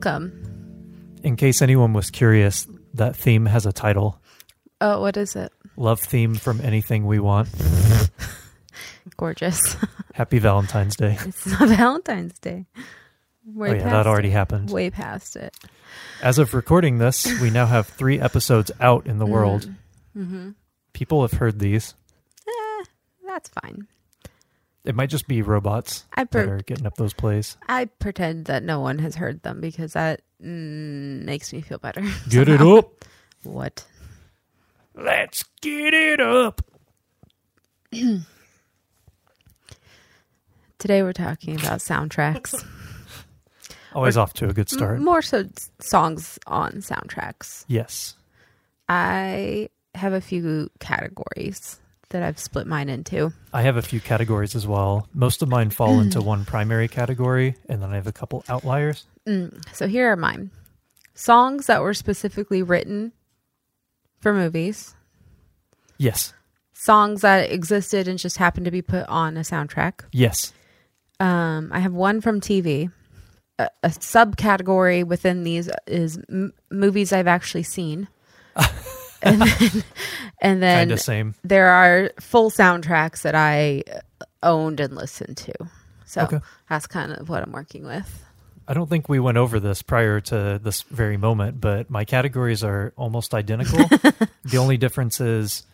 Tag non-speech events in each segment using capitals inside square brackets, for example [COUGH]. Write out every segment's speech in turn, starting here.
Welcome. In case anyone was curious, that theme has a title Oh, what is it? Love Theme from Anything We Want. [LAUGHS] Gorgeous. [LAUGHS] Happy Valentine's Day. it's not Valentine's Day. Way oh, yeah, that already it. happened. Way past it. As of recording this, we now have three episodes out in the world. Mm-hmm. People have heard these. Eh, that's fine. It might just be robots I that are getting up those plays. I pretend that no one has heard them because that mm, makes me feel better. [LAUGHS] Get it up. What? Let's get it up. [CLEARS THROAT] Today we're talking about soundtracks. [LAUGHS] Always off to a good M- start. more so s- songs on soundtracks. Yes. I have a few categories that I've split mine into. I have a few categories as well. Most of mine fall into one primary category, and then I have a couple outliers. Mm, so here are mine songs that were specifically written for movies, Yes. songs that existed and just happened to be put on a soundtrack. Yes. Um, I have one from TV. A, a subcategory within these is m- movies I've actually seen. [LAUGHS] and then, and then same. there are full soundtracks that I owned and listened to. So Okay. that's kind of what I'm working with. I don't think we went over this prior to this very moment, but my categories are almost identical. [LAUGHS] the only difference is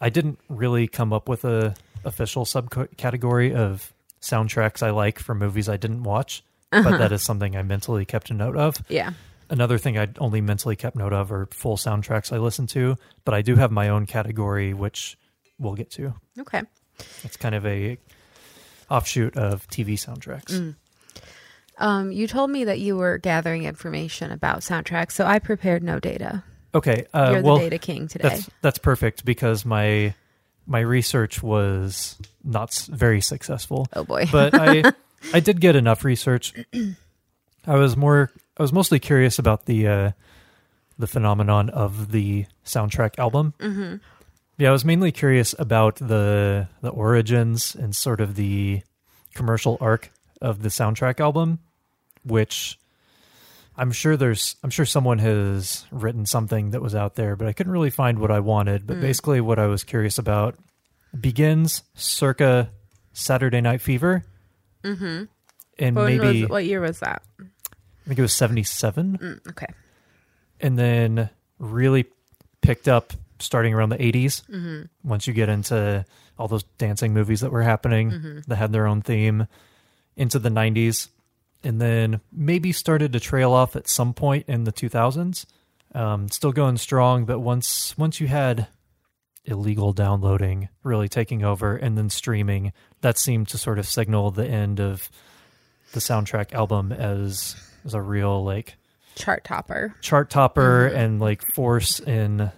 I didn't really come up with a official subcategory of soundtracks I like for movies I didn't watch, but uh-huh. that is something I mentally kept a note of. Yeah. Another thing I only mentally kept note of are full soundtracks I listen to, but I do have my own category which we'll get to. Okay. It's kind of a offshoot of TV soundtracks. Mm. Um, you told me that you were gathering information about soundtracks, so I prepared no data. Okay, uh, You're the well, data king today. That's that's perfect because my my research was not very successful, oh boy. but I [LAUGHS] I did get enough research. [CLEARS THROAT] I was more I was mostly curious about the uh, the phenomenon of the soundtrack album. hmm Yeah, I was mainly curious about the the origins and sort of the commercial arc of the soundtrack album, which I'm sure there's I'm sure someone has written something that was out there, but I couldn't really find what I wanted. But Mm. basically what I was curious about begins circa Saturday Night Fever hmm and When maybe was, what year was that? I think it was 77 Mm, okay. and then really picked up starting around the 80s hmm once you get into all those dancing movies that were happening hmm that had their own theme into the 90s and then maybe started to trail off at some point in the 2000s um, still going strong but once once you had illegal downloading really taking over and then streaming that seemed to sort of signal the end of the soundtrack album as as a real like Chart topper. chart topper Mhm. and like force in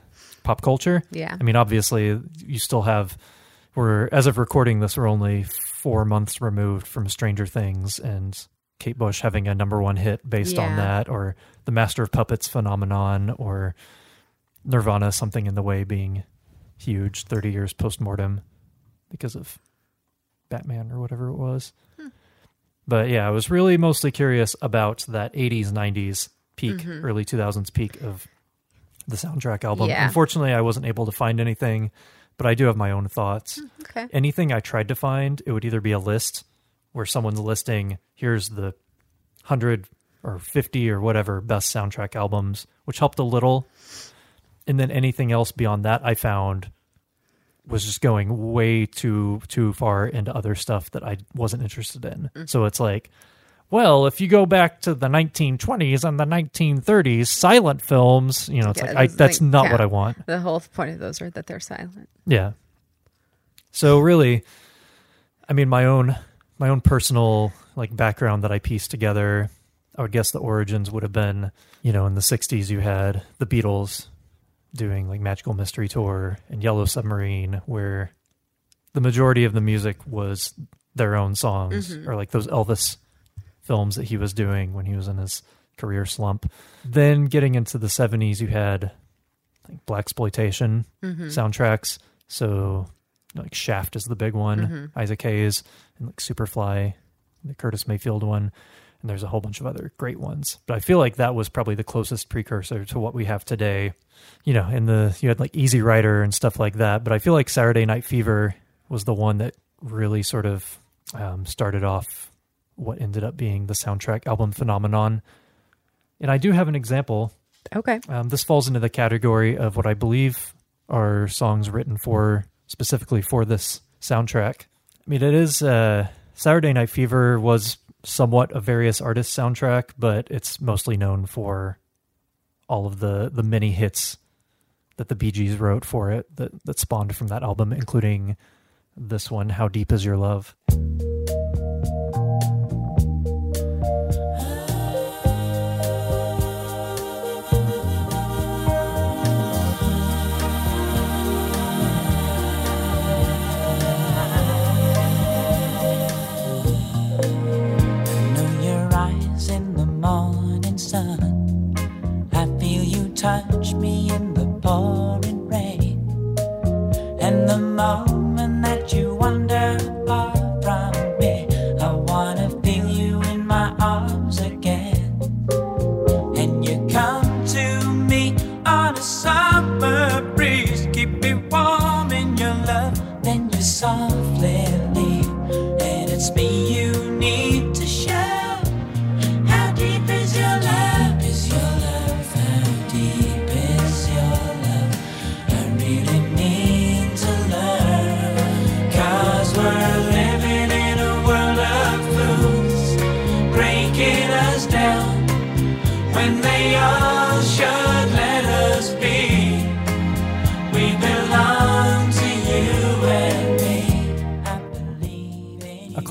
pop culture Yeah. I mean, obviously, you still have. We're as of recording this, we're only four months removed from Stranger Things and Kate Bush having a number one hit based on that, or the Master of Puppets phenomenon, or Nirvana, something in the way being huge thirty years post mortem because of Batman or whatever it was. But yeah, I was really mostly curious about that '80s, '90s peak, Mhm. early 2000s peak of the soundtrack album. Yeah. Unfortunately, I wasn't able to find anything, but I do have my own thoughts. Okay. Anything I tried to find, it would either be a list where someone's listing, here's the 100 or 50 or whatever best soundtrack albums, which helped a little. And then anything else beyond that I found was just going way too too far into other stuff that I wasn't interested in. Mm. So it's like well, if you go back to the 1920s and the 1930s, silent films, you know, it's Yeah, like I, that's like, not yeah. what I want. The whole point of those are that they're silent. Yeah. So really, I mean, my own my own personal like background that I pieced together. I would guess the origins would have been, you know, in the '60s you had the Beatles doing like Magical Mystery Tour and Yellow Submarine, where the majority of the music was their own songs, Mhm. or like those Elvis films that he was doing when he was in his career slump. Then getting into the '70s, you had like blaxploitation Mm-hmm. soundtracks. So like Shaft is the big one, Mhm. Isaac Hayes, and like Superfly, the Curtis Mayfield one. And there's a whole bunch of other great ones. But I feel like that was probably the closest precursor to what we have today. You know, in the you had like Easy Rider and stuff like that. But I feel like Saturday Night Fever was the one that really sort of um, started off what ended up being the soundtrack album phenomenon. And I do have an example. Okay. Um, this falls into the category of what I believe are songs written for specifically for this soundtrack. I mean, it is uh, Saturday Night Fever was somewhat a various artists soundtrack, but it's mostly known for all of the the many hits that the Bee Gees wrote for it that that spawned from that album, including this one, "How Deep Is Your Love." And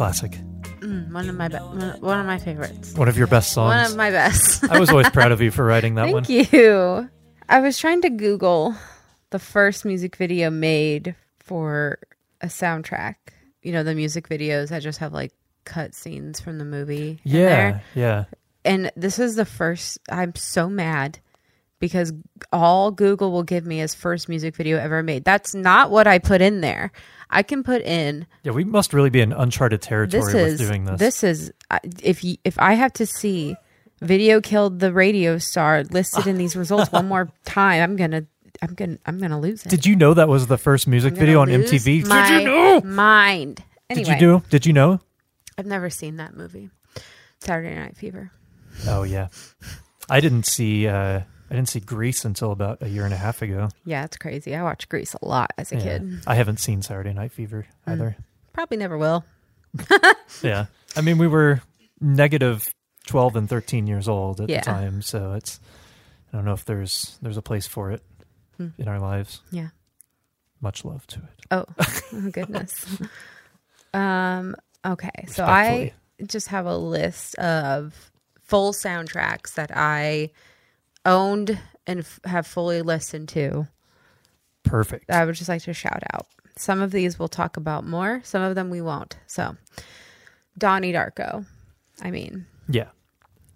classic. Mm, one of my be- one of my favorites. One of your best songs. One of my best. I was always proud of you for writing [LAUGHS] that one. Thank you. I was trying to Google the first music video made for a soundtrack. You know, the music videos that just have like cut scenes from the movie. in Yeah, yeah. And this is the first. I'm so mad because all Google will give me is first music video ever made. That's not what I put in there. I can put in Yeah, we must really be in uncharted territory this with is doing this. this is if you, if I have to see video killed the radio star listed in these results one more [LAUGHS] time, I'm gonna I'm gonna I'm gonna lose it. Did you know that was the first music video on MTV? Did you know? Mind. Anyway, Did you know? Did you know? I've never seen that movie. Saturday Night Fever. Oh yeah. I didn't see uh I didn't see Grease until about a year and a half ago. Yeah, it's crazy. I watched Grease a lot as a Yeah. kid. I haven't seen Saturday Night Fever Mm. either. Probably never will. [LAUGHS] Yeah. I mean we were negative twelve and thirteen years old at Yeah. the time, so it's I don't know if there's there's a place for it Hmm. in our lives. Yeah. Much love to it. Oh, [LAUGHS] oh goodness. [LAUGHS] um. Okay, so I just have a list of full soundtracks that I owned and f- have fully listened to. Perfect. I would just like to shout out. Some of these we'll talk about more. Some of them we won't. So, Donnie Darko. I mean, Yeah.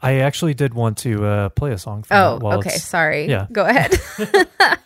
I actually did want to uh, play a song from oh, okay. it's- Sorry. yeah. Go ahead. [LAUGHS] [LAUGHS]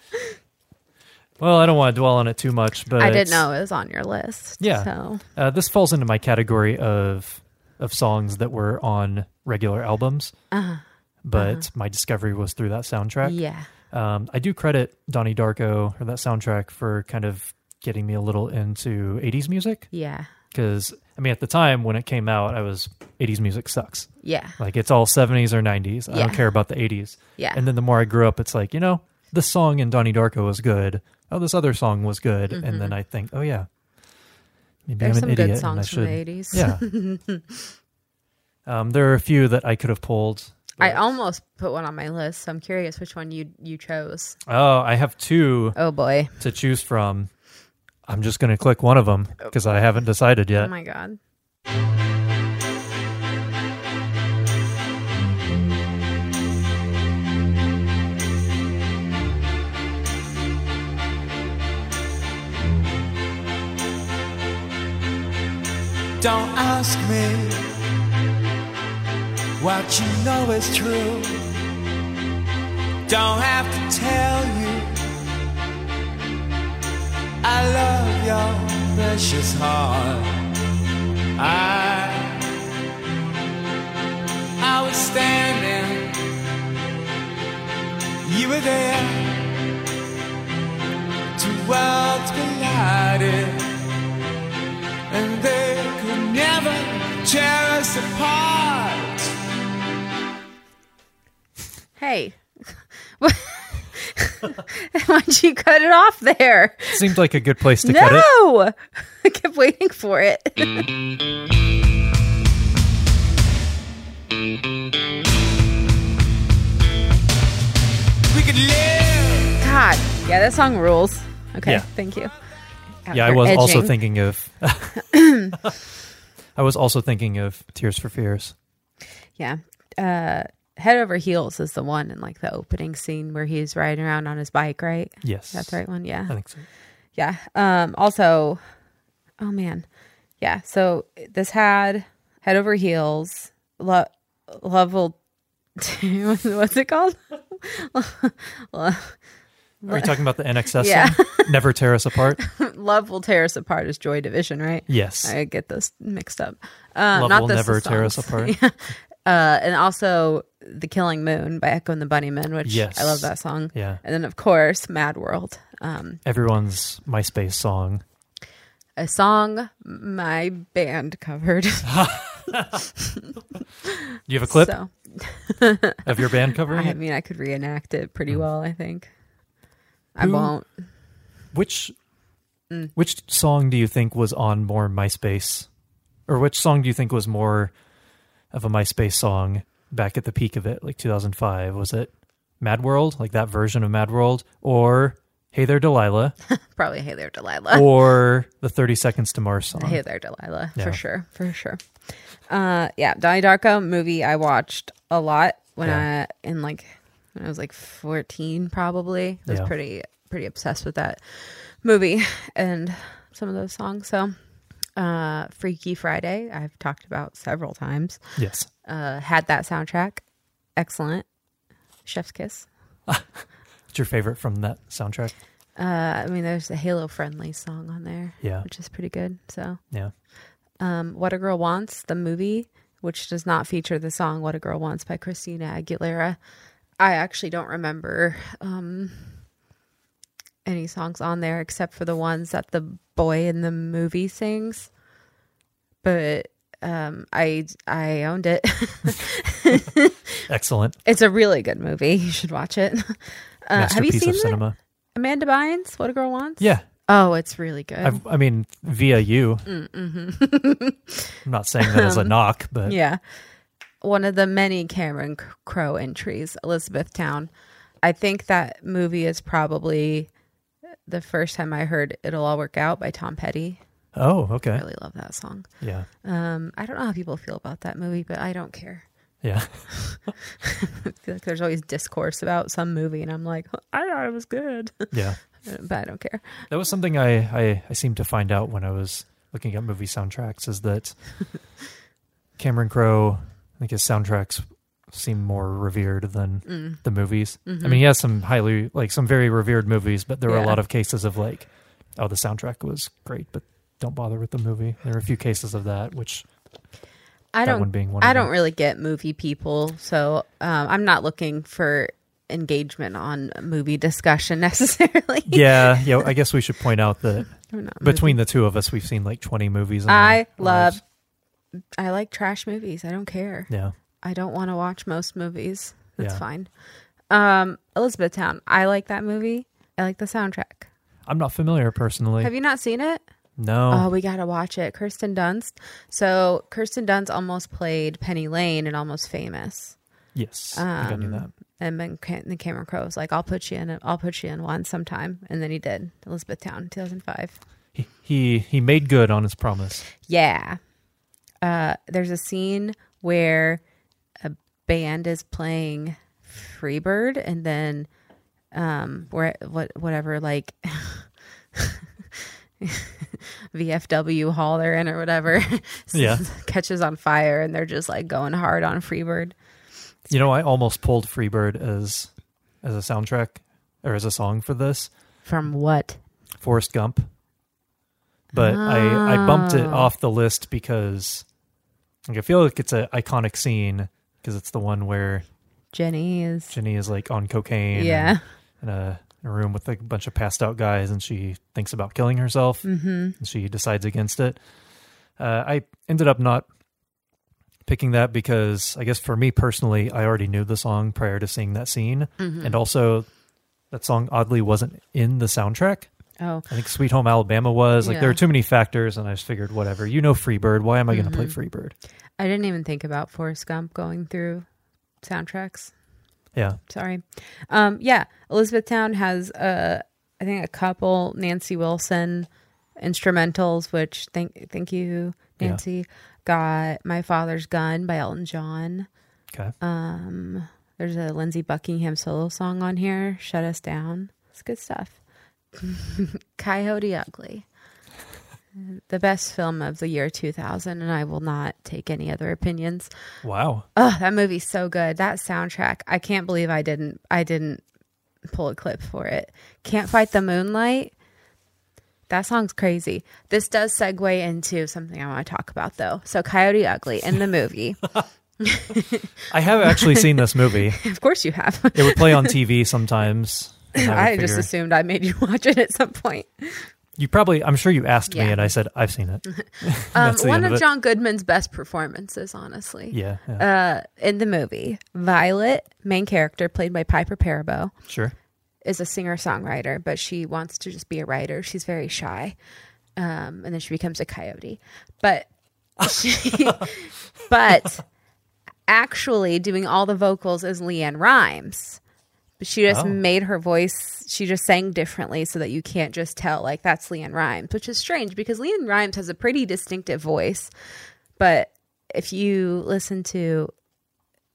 Well, I don't want to dwell on it too much, but I didn't know it was on your list. Yeah. So, Uh, this falls into my category of of songs that were on regular albums, uh, but my discovery was through that soundtrack. yeah. Um, I do credit Donnie Darko or that soundtrack for kind of getting me a little into 80s music Yeah. because I mean at the time when it came out, I was 80s music sucks. Yeah. Like it's all 70s or 90s. I don't care about the 80s. Yeah. And then the more I grew up, it's like you know this song in Donnie Darko was good. Oh, this other song was good, and then I think, oh yeah, maybe Mm-hmm. There's I'm some an idiot good and I songs from should. the 80s. Yeah. [LAUGHS] um, there are a few that I could have pulled. I almost put one on my list. So I'm curious which one you you chose. oh, I have two Oh boy. to choose from. I'm just going to click one of them oh. because I haven't decided yet. Oh my god. Don't ask me what you know is true. Don't have to tell you. I love your precious heart. I I was standing. You were there. Two worlds collided, and they could never tear us apart. Hey. [LAUGHS] Why'd you cut it off there? Seemed like a good place to cut it. No! [LAUGHS] I kept waiting for it. We could live. God. Yeah, that song rules. Okay, Yeah. thank you. Out Yeah, I was also thinking of. [LAUGHS] [CLEARS THROAT] I was also thinking of Tears for Fears. Yeah. Uh, Head Over Heels is the one in like the opening scene where he's riding around on his bike, right? Yes, That's the right one. Yeah. I think so. Yeah. Um, also, oh man. Yeah. So this had Head Over Heels, lo- level [LAUGHS] two. What's it called? [LAUGHS] Are you talking about the INXS Yeah. song? Never Tear Us Apart? [LAUGHS] Love will tear us apart is Joy Division, right? Yes. I get this mixed up. Uh, Love not will this, never tear us apart. uh, and also The Killing Moon by Echo and the Bunnymen, which Yes. I love that song. Yeah. And then, of course, Mad World, um, Everyone's MySpace song. a song my band covered. Do [LAUGHS] you have a clip So, of your band covering [LAUGHS] I mean, I could reenact it pretty well, I think. I won't. Which Mm. which song do you think was on more MySpace, or which song do you think was more of a MySpace song back at the peak of it, like 2005? Was it Mad World, like that version of Mad World, or Hey There Delilah, [LAUGHS] Probably Hey There Delilah. or the 30 Seconds to Mars song? Hey There Delilah, Yeah. for sure, for sure. Uh, yeah, Donnie Darko movie I watched a lot when Yeah. I in like when I was like fourteen, probably. I was Yeah. pretty pretty obsessed with that movie and some of those songs. So, uh, Freaky Friday I've talked about several times. Yes. Uh, had that soundtrack, excellent. Chef's Kiss. What's your favorite from that soundtrack? Uh, I mean, there's a Halo Friendlies song on there, Yeah. which is pretty good. So, Yeah. um, What a Girl Wants, the movie, which does not feature the song What a Girl Wants by Christina Aguilera. I actually don't remember um, any songs on there except for the ones that the boy in the movie sings. But um, I I owned it. [LAUGHS] Excellent. it's a really good movie. You should watch it. [LAUGHS] Uh, have you seen of cinema. Amanda Bynes, What a Girl Wants? Yeah. Oh, it's really good. I've, I mean, via you. Mm, I'm not saying that as a knock, but mm-hmm. Yeah. One of the many Cameron Crowe entries, Elizabethtown. I think that movie is probably the first time I heard It'll All Work Out by Tom Petty. Oh, okay. I really love that song. Yeah. Um, I don't know how people feel about that movie, but I don't care. Yeah. [LAUGHS] I feel like there's always discourse about some movie, and I'm like, I thought it was good, Yeah. [LAUGHS] but I don't care. That was something I, I, I seemed to find out when I was looking at movie soundtracks is that [LAUGHS] Cameron Crowe, I think his soundtracks seem more revered than Mm. the movies. Mm-hmm. I mean, he has some highly, like some very revered movies, but there were a lot of cases of like, oh, the soundtrack was great, but don't bother with the movie. There are a few cases of that, which I that don't. one being one I don't really get movie people, so um, I'm not looking for engagement on movie discussion [LAUGHS] necessarily. yeah, yeah. I guess we should point out that [LAUGHS] between the two of us, we've seen like 20 movies. I love- lives. I like trash movies. I don't care. Yeah. I don't want to watch most movies. That's Yeah. fine. Um, Elizabethtown. I like that movie. I like the soundtrack. I'm not familiar personally. Have you not seen it? No. Oh, we gotta watch it. Kirsten Dunst. So Kirsten Dunst almost played Penny Lane in Almost Famous, yes. I think I knew um, that. and then the Cameron Crowe was like, "I'll put you in. A, I'll put you in one sometime," and then he did. Elizabethtown, 2005. He, he he made good on his promise. Yeah. Uh, there's a scene where a band is playing Freebird, and then um, where what whatever like [LAUGHS] VFW hall they're in or whatever, [LAUGHS] Yeah. catches on fire, and they're just like going hard on Freebird. You know, I almost pulled Freebird as as a soundtrack or as a song for this From what? Forrest Gump, but I I bumped it Oh. off the list because like, I feel like it's an iconic scene because it's the one where Jenny is. Jenny is like on cocaine. Yeah. and- in a, in a room with like, a bunch of passed out guys, and she thinks about killing herself. Mm-hmm. and she decides against it. Uh, I ended up not picking that because I guess for me personally, I already knew the song prior to seeing that scene, Mm-hmm. and also that song oddly wasn't in the soundtrack. Oh, I think Sweet Home Alabama was like there Yeah. are too many factors, and I just figured whatever. You know, Freebird. Why am I going to play Mm-hmm. Freebird? I didn't even think about Forrest Gump going through soundtracks. Yeah, Sorry. Um, yeah, Elizabethtown has uh, I think a couple Nancy Wilson instrumentals, which thank thank you, Yeah. Nancy. Got My Father's Gun by Elton John. okay. Um, there's a Lindsey Buckingham solo song on here, Shut Us Down. It's good stuff. [LAUGHS] Coyote Ugly. The best film of the year 2000, and I will not take any other opinions. wow. Oh, that movie's so good. That soundtrack. I can't believe I didn't I didn't pull a clip for it. Can't fight the moonlight. That song's crazy. This does segue into something I want to talk about though. So Coyote Ugly in the movie. [LAUGHS] [LAUGHS] I have actually seen this movie. [LAUGHS] of course you have. It would play on TV sometimes. and I, just assumed I made you watch it at some point. You probably. I'm sure you asked me, and I said I've seen it. [LAUGHS] [LAUGHS] Um, one of of. John Goodman's best performances, honestly. Yeah, yeah. Uh, in the movie, Violet, main character played by Piper Perabo, sure. is a singer songwriter, but she wants to just be a writer. She's very shy. Um, and then she becomes a coyote. But she, [LAUGHS] but actually doing all the vocals is LeAnn Rimes. But she just Oh. made her voice, she just sang differently so that you can't just tell, like, that's LeAnn Rimes, which is strange because LeAnn Rimes has a pretty distinctive voice. But if you listen to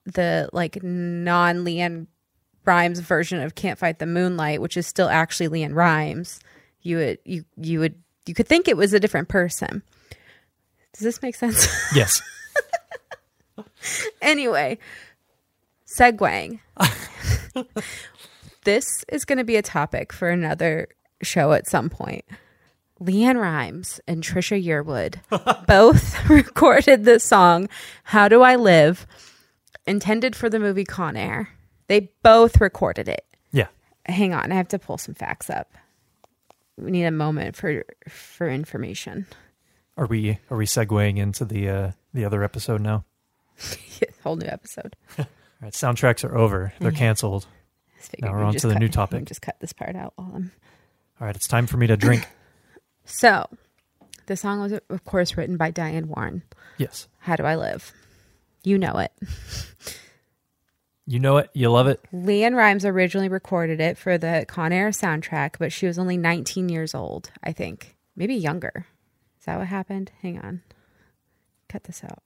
the like non LeAnn Rimes version of Can't Fight the Moonlight, which is still actually LeAnn Rimes, you would you you would you could think it was a different person. Does this make sense? [LAUGHS] Yes. anyway, segueing. [LAUGHS] [LAUGHS] this is going to be a topic for another show at some point. LeAnn Rimes and Trisha Yearwood [LAUGHS] both [LAUGHS] recorded the song How Do I Live, intended for the movie Con Air. They both recorded it. Yeah. Hang on, I have to pull some facts up. We need a moment for for information. Are we are we segueing into the uh the other episode now? Whole new episode. Right, soundtracks are over. They're mm-hmm. canceled. Now we're on to the cut- new topic. Just cut this part out while I'm All right, it's time for me to drink. [LAUGHS] [LAUGHS] So, the song was, of course, written by Diane Warren. yes. How do I live? You know it. [LAUGHS] You know it. You love it. LeAnn Rimes originally recorded it for the Con Air soundtrack, but she was only 19 years old, I think. Maybe younger. Is that what happened? Hang on. Cut this out.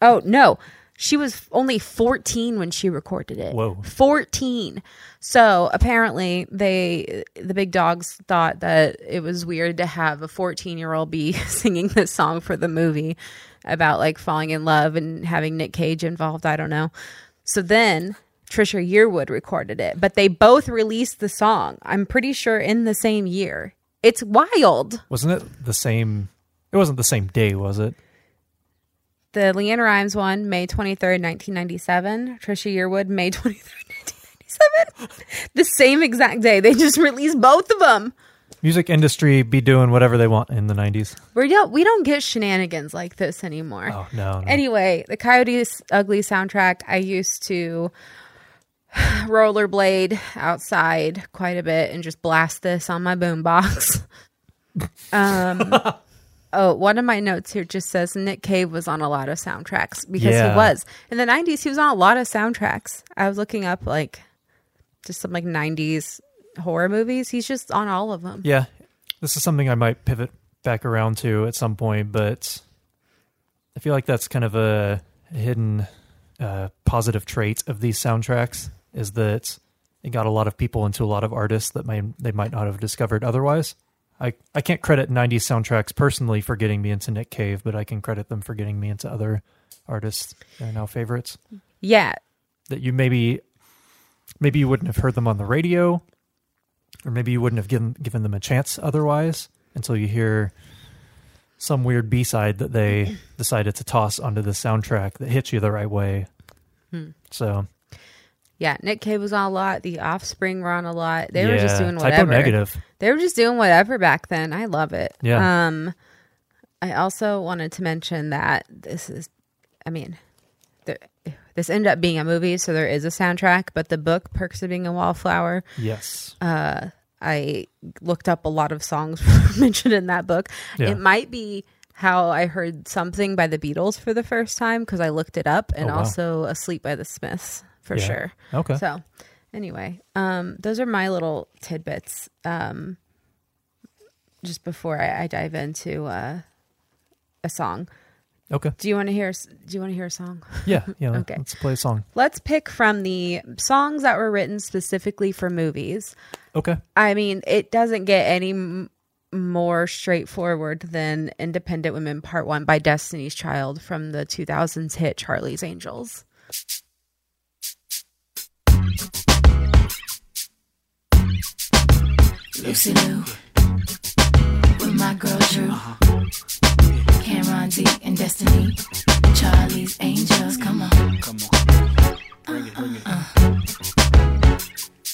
Oh, no. She was only 14 when she recorded it. Whoa. 14. So apparently they the big dogs thought that it was weird to have a 14-year-old be [LAUGHS] singing this song for the movie about like falling in love and having Nick Cage involved, I don't know. So then Trisha Yearwood recorded it, but they both released the song. I'm pretty sure in the same year. It's wild. Wasn't it the same? It wasn't the same day, was it? The LeAnn Rimes one, May 23rd, 1997. Trisha Yearwood, May 23rd, 1997. [LAUGHS] the same exact day. They just [LAUGHS] released both of them. Music industry be doing whatever they want in the '90s. We don't, we don't get shenanigans like this anymore. Oh no, no. Anyway, the Coyotes Ugly soundtrack, I used to [SIGHS] rollerblade outside quite a bit and just blast this on my boombox. [LAUGHS] um, oh, one of my notes here just says Nick Cave was on a lot of soundtracks because Yeah. he was in the '90s. He was on a lot of soundtracks. I was looking up like just some like '90s horror movies. He's just on all of them. yeah, this is something I might pivot back around to at some point, but I feel like that's kind of a hidden uh, positive trait of these soundtracks is that it got a lot of people into a lot of artists that may they might not have discovered otherwise. I, I can't credit 90s soundtracks personally for getting me into Nick Cave, but I can credit them for getting me into other artists that are now favorites. Yeah, that you maybe maybe you wouldn't have heard them on the radio or maybe you wouldn't have given given them a chance otherwise until you hear some weird B side that they decided to toss onto the soundtrack that hits you the right way. Hmm. So Yeah, Nick Cave was on a lot. The Offspring were on a lot. They were just doing doing Typo whatever. negative. They were just doing whatever back then. I love it. Yeah. Um, I also wanted to mention that this is, I mean, there, this ended up being a movie, so there is a soundtrack. But the book "Perks of Being a Wallflower," Yes. Uh, I looked up a lot of songs [LAUGHS] mentioned in that book. Yeah. It might be how I heard something by the Beatles for the first time because I looked it up, and Oh, wow. also "Asleep by the Smiths" for Yeah. sure. Okay. So, anyway, um, those are my little tidbits. Um, just before I, I dive into uh, a song, okay. do you want to hear? Do you want to hear a song? Yeah. Yeah. [LAUGHS] Okay. Let's play a song. Let's pick from the songs that were written specifically for movies. Okay. I mean, it doesn't get any m- more straightforward than "Independent Women" Part One by Destiny's Child from the 2000s hit "Charlie's Angels." Lucy Liu with my girl Drew. Uh-huh. Cameron D and Destiny. Charlie's Angels, come on. Come on. Bring it, bring it. Uh-uh.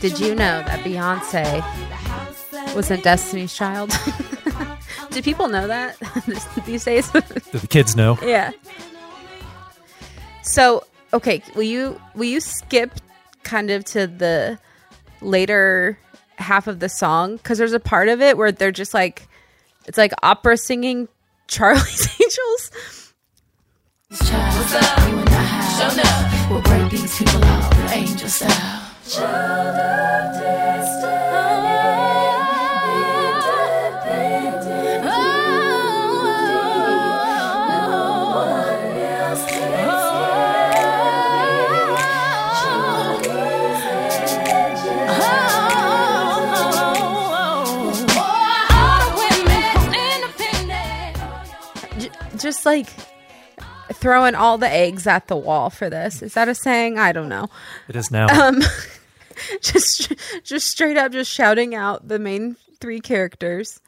Did you know that Beyonce was a Destiny's Child? [LAUGHS] Do people know that [LAUGHS] these days? [LAUGHS] Do the kids know? yeah. So, okay, will you will you skip kind of to the later half of the song because there's a part of it where they're just like it's like opera singing Charlie's Angels. Child, What's up? You in the house. Show up. We'll break these people off, angel style. J- just like throwing all the eggs at the wall for this. Is that a saying? I don't know. It is now. Um, [LAUGHS] [LAUGHS] just just straight up just shouting out the main three characters.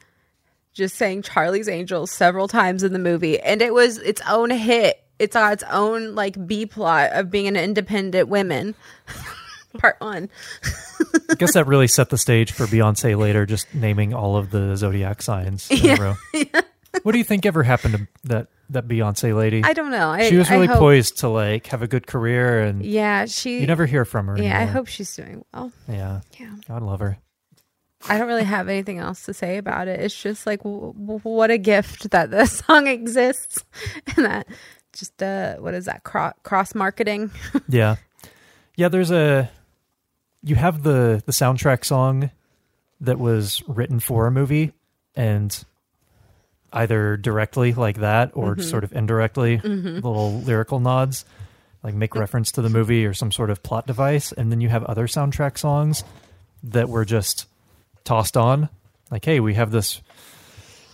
Just saying charlie's angels several times in the movie. And it was its own hit. It's got its own like b plot of being an independent women [LAUGHS] part one. I guess that really set the stage for Beyonce later, just naming all of the zodiac signs in a [LAUGHS] row. What do you think ever happened to that that Beyonce lady? i don't know I, she was really poised to like have a good career, and yeah she you never hear from her. yeah i hope she's doing well Yeah, yeah God love her. I don't really have anything else to say about it. It's just like w- w- what a gift that the [LAUGHS] song exists [LAUGHS] and that just uh what is that cro- cross marketing? [LAUGHS] Yeah, yeah. There's a you have the the soundtrack song that was written for a movie, and either directly like that or Mm-hmm. sort of indirectly, little lyrical nods, like make reference to the movie or some sort of plot device, and then you have other soundtrack songs that were just tossed on, like, hey, we have this,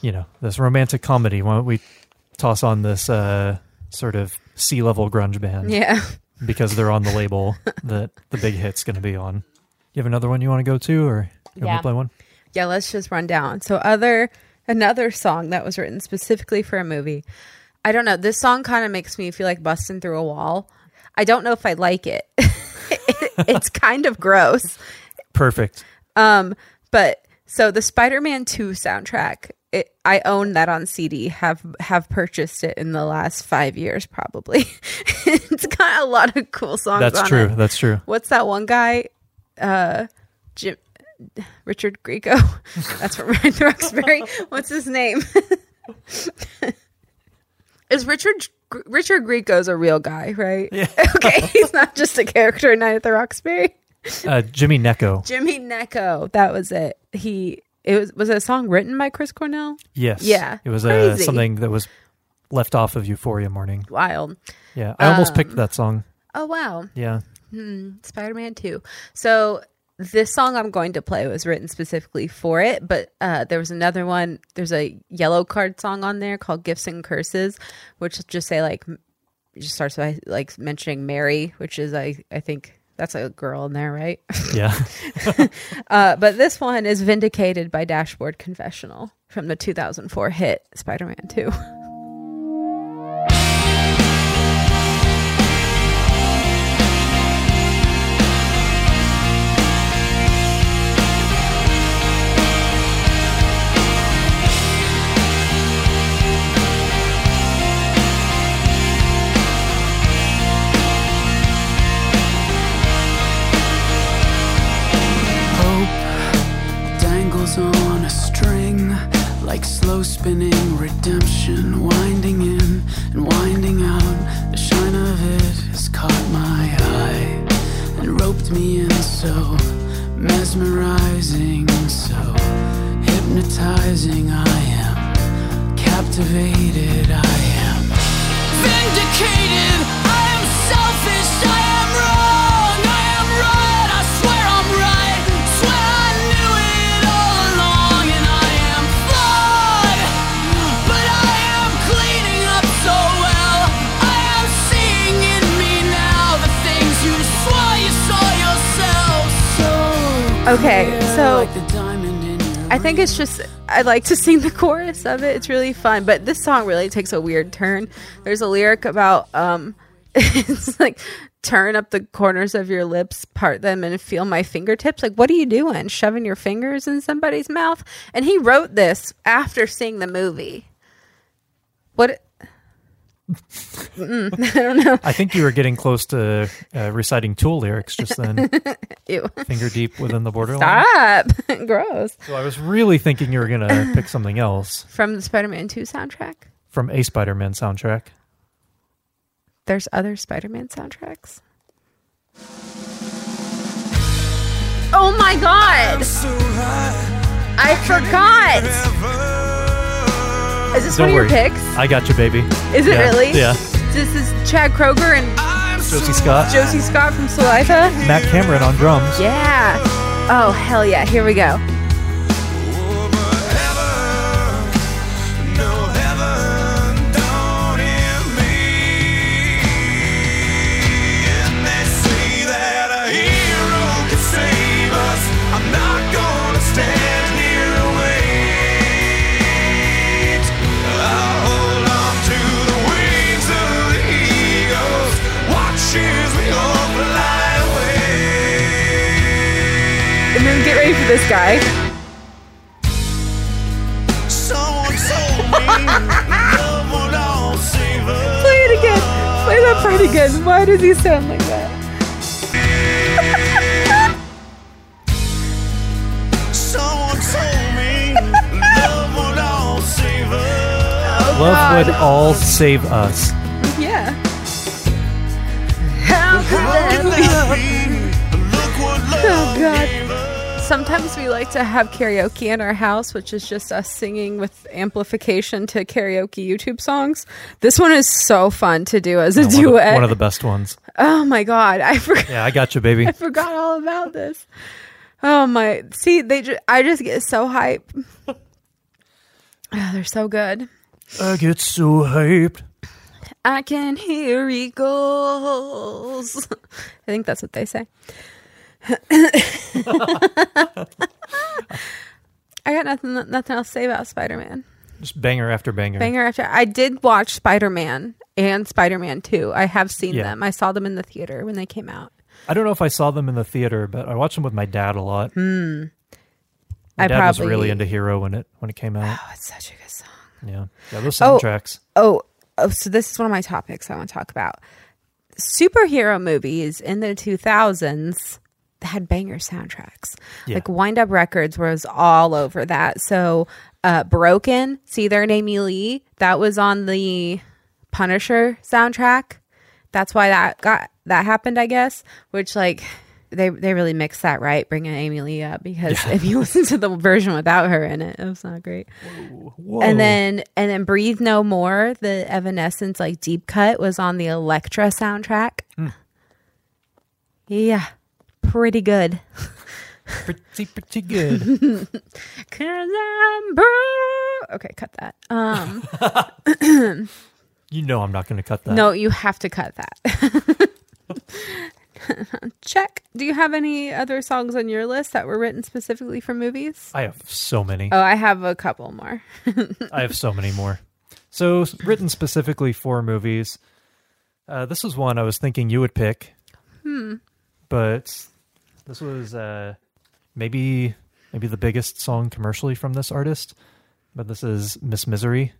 you know, this romantic comedy. Why don't we toss on this uh, sort of sea level grunge band? yeah. because they're on the label [LAUGHS] that the big hit's going to be on. You have another one you want to go to, or you want to play one? Yeah, let's just run down. So other another song that was written specifically for a movie. I don't know. This song kind of makes me feel like busting through a wall. I don't know if I like it. [LAUGHS] it's kind of gross. Perfect. Um, but so the Spider-Man 2 soundtrack, it, I own that on CD. Have have purchased it in the last five years, probably. [LAUGHS] it's got a lot of cool songs. That's on true. It. That's true. What's that one guy? Uh, Jim, Richard Grieco. [LAUGHS] That's from Ryan Roxbury. What's his name? [LAUGHS] Is Richard Richard Grieco's a real guy, right? Yeah. [LAUGHS] Okay, he's not just a character in Night at the Roxbury. Uh, Jimmy Gnecco. Jimmy Gnecco, that was it. He It was was it a song written by Chris Cornell? Yes. Yeah, It was uh, something that was left off of Euphoria Morning. Wild. Yeah. I almost Um, picked that song. Oh wow. Yeah. Spider Man 2. So this song I'm going to play was written specifically for it, but uh, there was another one. There's a Yellowcard song on there called Gifts and Curses, which just say like, just starts by like mentioning Mary, which is, I, I think that's a girl in there, right? Yeah. [LAUGHS] Uh, but this one is Vindicated by Dashboard Confessional from the 2004 hit Spider Man slow spinning redemption, winding in and winding out. The shine of it has caught my eye and roped me in so mesmerizing, so hypnotizing. I am captivated. I am vindicated. I am selfish. Okay, so- I think it's just I like to sing the chorus of it. It's really fun, but this song really takes a weird turn. There's a lyric about um [LAUGHS] it's like turn up the corners of your lips, part them and feel my fingertips. Like what are you doing? Shoving your fingers in somebody's mouth? And he wrote this after seeing the movie. What [LAUGHS] I don't know. I think you were getting close to uh, reciting Tool lyrics just then, [LAUGHS] Ew. finger deep within the borderline. Stop. [LAUGHS] Gross. So I was really thinking you were going to pick something else From the Spider-Man 2 soundtrack. from a Spider Man soundtrack. There's other Spider-Man soundtracks. Oh my god! I forgot. Is this Don't one of worry. your picks? I got you, baby. Is it Yeah, really? Yeah. This is Chad Kroeger and Josey Scott. Josey Scott from Saliva. Matt Cameron on drums. Yeah. Oh hell yeah! Here we go. Ready for this guy. Someone told me love would all save us. Play it again. Play that part again. Why does he sound like that? Someone [LAUGHS] love would all save us. Love God. would all save us. Yeah. How could that be? Look what love Oh god. Sometimes we like to have karaoke in our house, which is just us singing with amplification to karaoke YouTube songs. This one is so fun to do as a One of, the, duet. one of the best ones. oh my god, I forgot. Yeah, I got you, baby. [LAUGHS] I forgot all about this. Oh my! See, they. Ju- I just get so hype. Oh, [SIGHS] they're so good. I get so hyped. I can hear eagles. [LAUGHS] I think that's what they say. I got nothing nothing else to say about Spider Man. Just banger after banger. Banger after I did watch Spider Man and Spider Man Two. I have seen Yeah. them. I saw them in the theater when they came out. I don't know if I saw them in the theater, but I watched them with my dad a lot. My Hmm. I dad was really into Hero when it when it came out. Oh, it's such a good song. Yeah, yeah, those Oh. soundtracks. Oh, oh, so this is one of my topics I want to talk about. Superhero movies in the 2000s had banger soundtracks. Yeah. Like Wind Up Records was all over that. So, uh, Broken, see there, Amy Lee, that was on the Punisher soundtrack. That's why that got that happened, I guess. Which like they they really mixed that right, bringing Amy Lee up because if you [LAUGHS] listen to the version without her in it, it was not great. Whoa. And then and then Breathe No More, the Evanescence like deep cut was on the Elektra soundtrack. Hmm. Yeah, pretty good. pretty pretty good. [LAUGHS] Cause I'm broke. Okay, cut that. Um, [LAUGHS] you know I'm not going to cut that. no, you have to cut that. [LAUGHS] Check. Do you have any other songs on your list that were written specifically for movies? I have so many. Oh, I have a couple more. I have so many more. So written specifically for movies. Uh, this was one I was thinking you would pick. Hmm. But this was uh, maybe maybe the biggest song commercially from this artist. But this is Miss Misery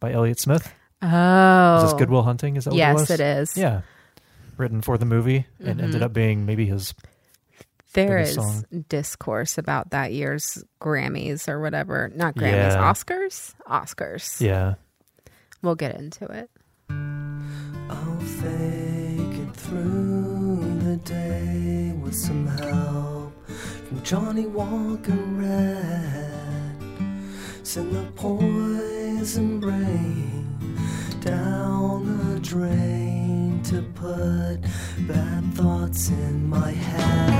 by Elliott Smith. Oh, Is this Good Will Hunting? Is that what it Yes, was? it is. Mm-hmm. Yeah. Written for the movie and ended up being maybe his There biggest is song. discourse about that year's Grammys or whatever. Not Grammys, Yeah. Oscars? Oscars. yeah. We'll get into it. I'll fake it through the day with some help from Johnnie Walker Red. Send the poison brain down the drain to put bad thoughts in my head.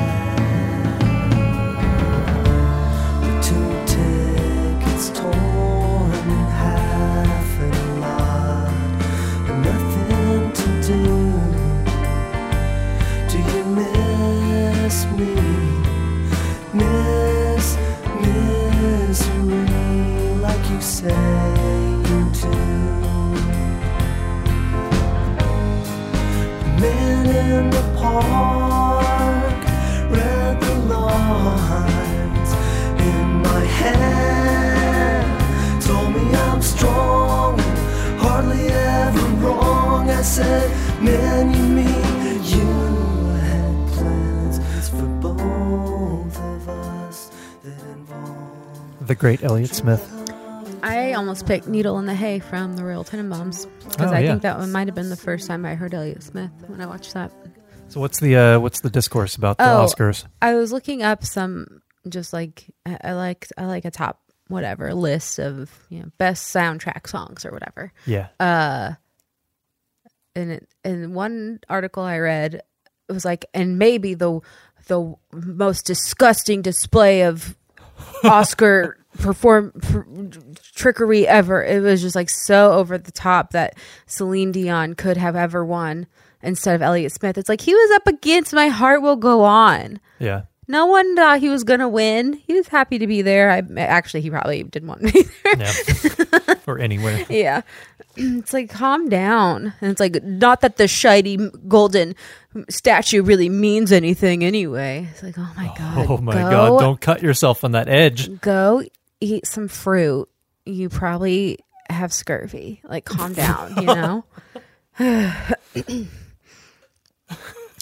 The great Elliott Smith. I almost picked Needle in the Hay from the Royal Tenenbaums because Oh, I yeah. think that one might have been the first time I heard Elliott Smith when I watched that. So what's the uh, what's the discourse about the Oh. Oscars? I was looking up some just like I, I like I like a top whatever list of you know best soundtrack songs or whatever. Yeah. Uh, and it, in one article I read, it was like, and maybe the the most disgusting display of Oscar perform trickery ever. It was just like so over the top that Celine Dion could have ever won instead of Elliott Smith. It's like he was up against My Heart Will Go On. yeah. No one thought he was gonna win. He was happy to be there. I actually he probably didn't want me there. [LAUGHS] Or anywhere. Yeah. [CLEARS THROAT] It's like calm down. And it's like not that the shiny golden statue really means anything anyway. It's like, oh my oh god. Oh [LAUGHS] my go, god, don't cut yourself on that edge. go eat some fruit. You probably have scurvy. Like calm down, you [LAUGHS] know? [SIGHS] [CLEARS THROAT]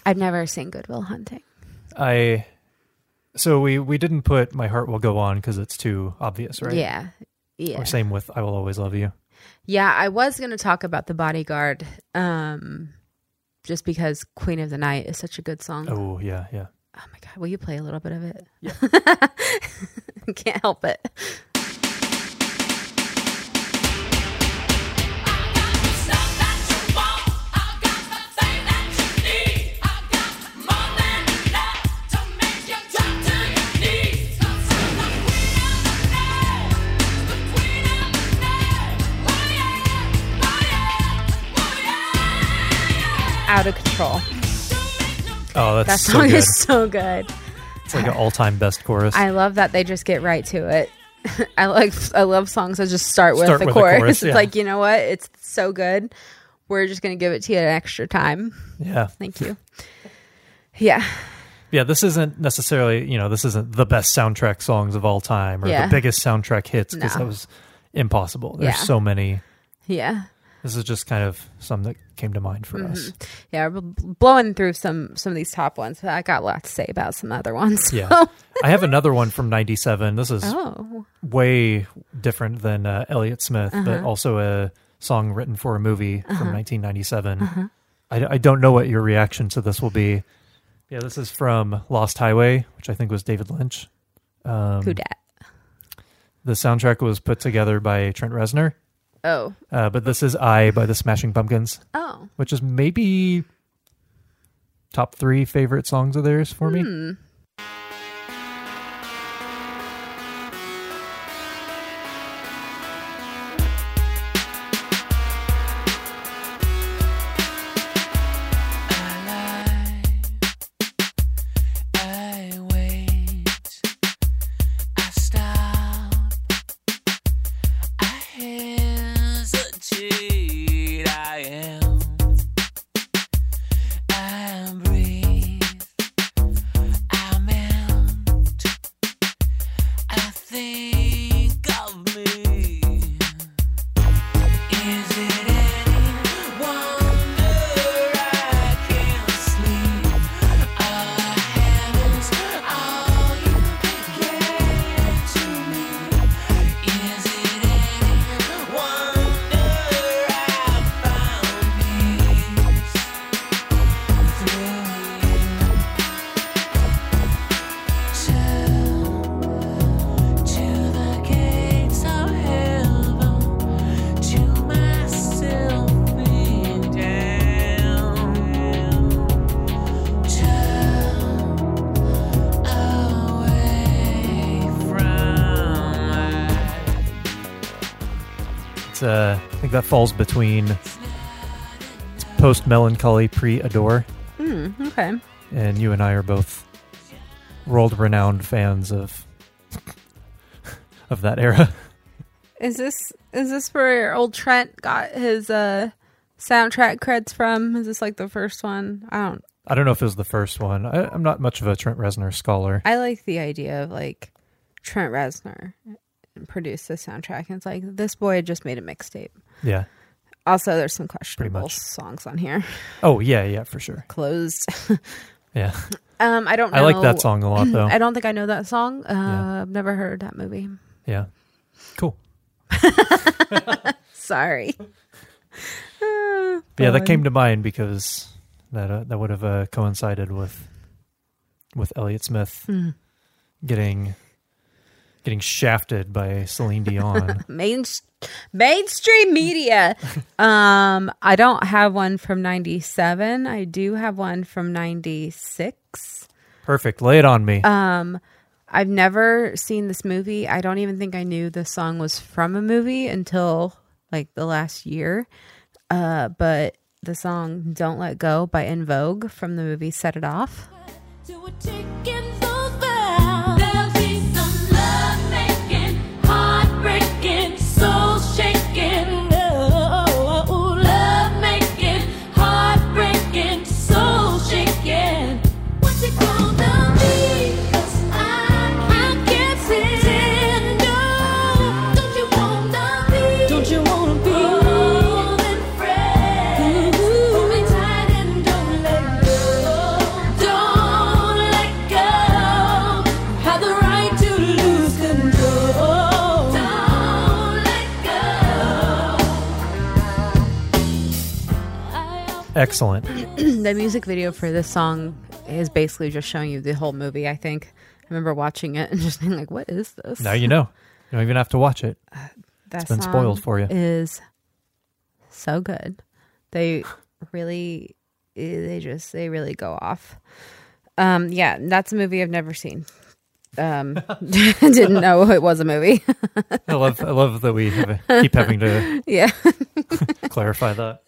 I've never seen Good Will Hunting. I so we we didn't put my heart will go on because it's too obvious, right? Yeah. Yeah. Or same with I will always love you. Yeah, I was going to talk about The Bodyguard um just because Queen of the Night is such a good song. Oh yeah, yeah. Oh my god, will you play a little bit of it? Yeah. [LAUGHS] Can't help it. Out of control. Oh, that's That so song good. is so good. It's like an all-time best chorus. I love that they just get right to it. [LAUGHS] I like I love songs that just start with, Start the, with the chorus. chorus, yeah. It's like, you know what? It's so good. We're just going to give it to you an extra time. yeah. Thank you. Yeah. Yeah, this isn't necessarily, you know, this isn't the best soundtrack songs of all time or Yeah. the biggest soundtrack hits because No. that was impossible. There's Yeah. so many. Yeah. This is just kind of some that came to mind for us. Mm-hmm. Yeah, we're blowing through some some of these top ones. I got a lot to say about some other ones. [LAUGHS] Yeah. I have another one from 97. This is oh. way different than uh, Elliott Smith, but Uh-huh. also a song written for a movie from 1997. I, I don't know what your reaction to this will be. Yeah, this is from Lost Highway, which I think was David Lynch. Um, Who dat? the soundtrack was put together by Trent Reznor, Oh. uh, but this is "I" by the Smashing Pumpkins, Oh. which is maybe top three favorite songs of theirs for me. Hmm. I falls between post Mellon Collie, pre adore, Hmm. Okay. and you and I are both world renowned fans of of that era. Is this is this where old Trent got his uh soundtrack creds from? Is this like the first one? I don't. I don't know if it was the first one. I, I'm not much of a Trent Reznor scholar. I like the idea of like Trent Reznor produced the soundtrack, and it's like this boy just made a mixtape. Yeah. Also, there's some questionable much. songs on here. Oh yeah, yeah, for sure. Closed. [LAUGHS] Yeah. um, I don't. know. I like that song a lot though. [CLEARS THROAT] I don't think I know that song. Uh, Yeah. I've never heard that movie. Yeah. Cool. [LAUGHS] Sorry. Uh, yeah, that came to mind because that uh, that would have uh, coincided with with Elliott Smith Hmm. getting getting shafted by Celine Dion. [LAUGHS] main mainstream media. [LAUGHS] um, I don't have one from '97. I do have one from '96. Perfect. Lay it on me. Um, I've never seen this movie. I don't even think I knew the song was from a movie until like the last year. Uh, but the song "Don't Let Go" by En Vogue from the movie Set It Off. Excellent. [CLEARS THROAT] the music video for this song is basically just showing you the whole movie. I think I remember watching it and [LAUGHS] just being like, "What is this?" Now you know. You don't even have to watch it. That's been spoiled for you. Is so good. They really, they just, they really go off. Um, yeah, that's a movie I've never seen. Um, [LAUGHS] didn't know it was a movie. I love I love that we have a, keep having to [LAUGHS] yeah. clarify that.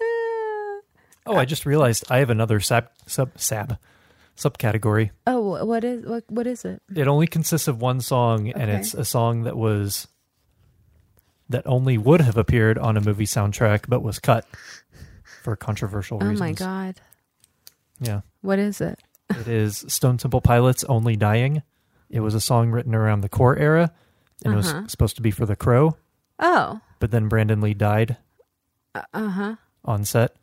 Oh, I just realized I have another sab sub sab subcategory. Oh, what is what? What is it? It only consists of one song, and Okay. it's a song that was that only would have appeared on a movie soundtrack, but was cut for controversial reasons. Oh reasons. my god, Yeah, what is it? it is Stone Temple Pilots' "Only Dying." It was a song written around the core era, and it Uh-huh. was supposed to be for The Crow, Oh, but then Brandon Lee died uh huh. on set.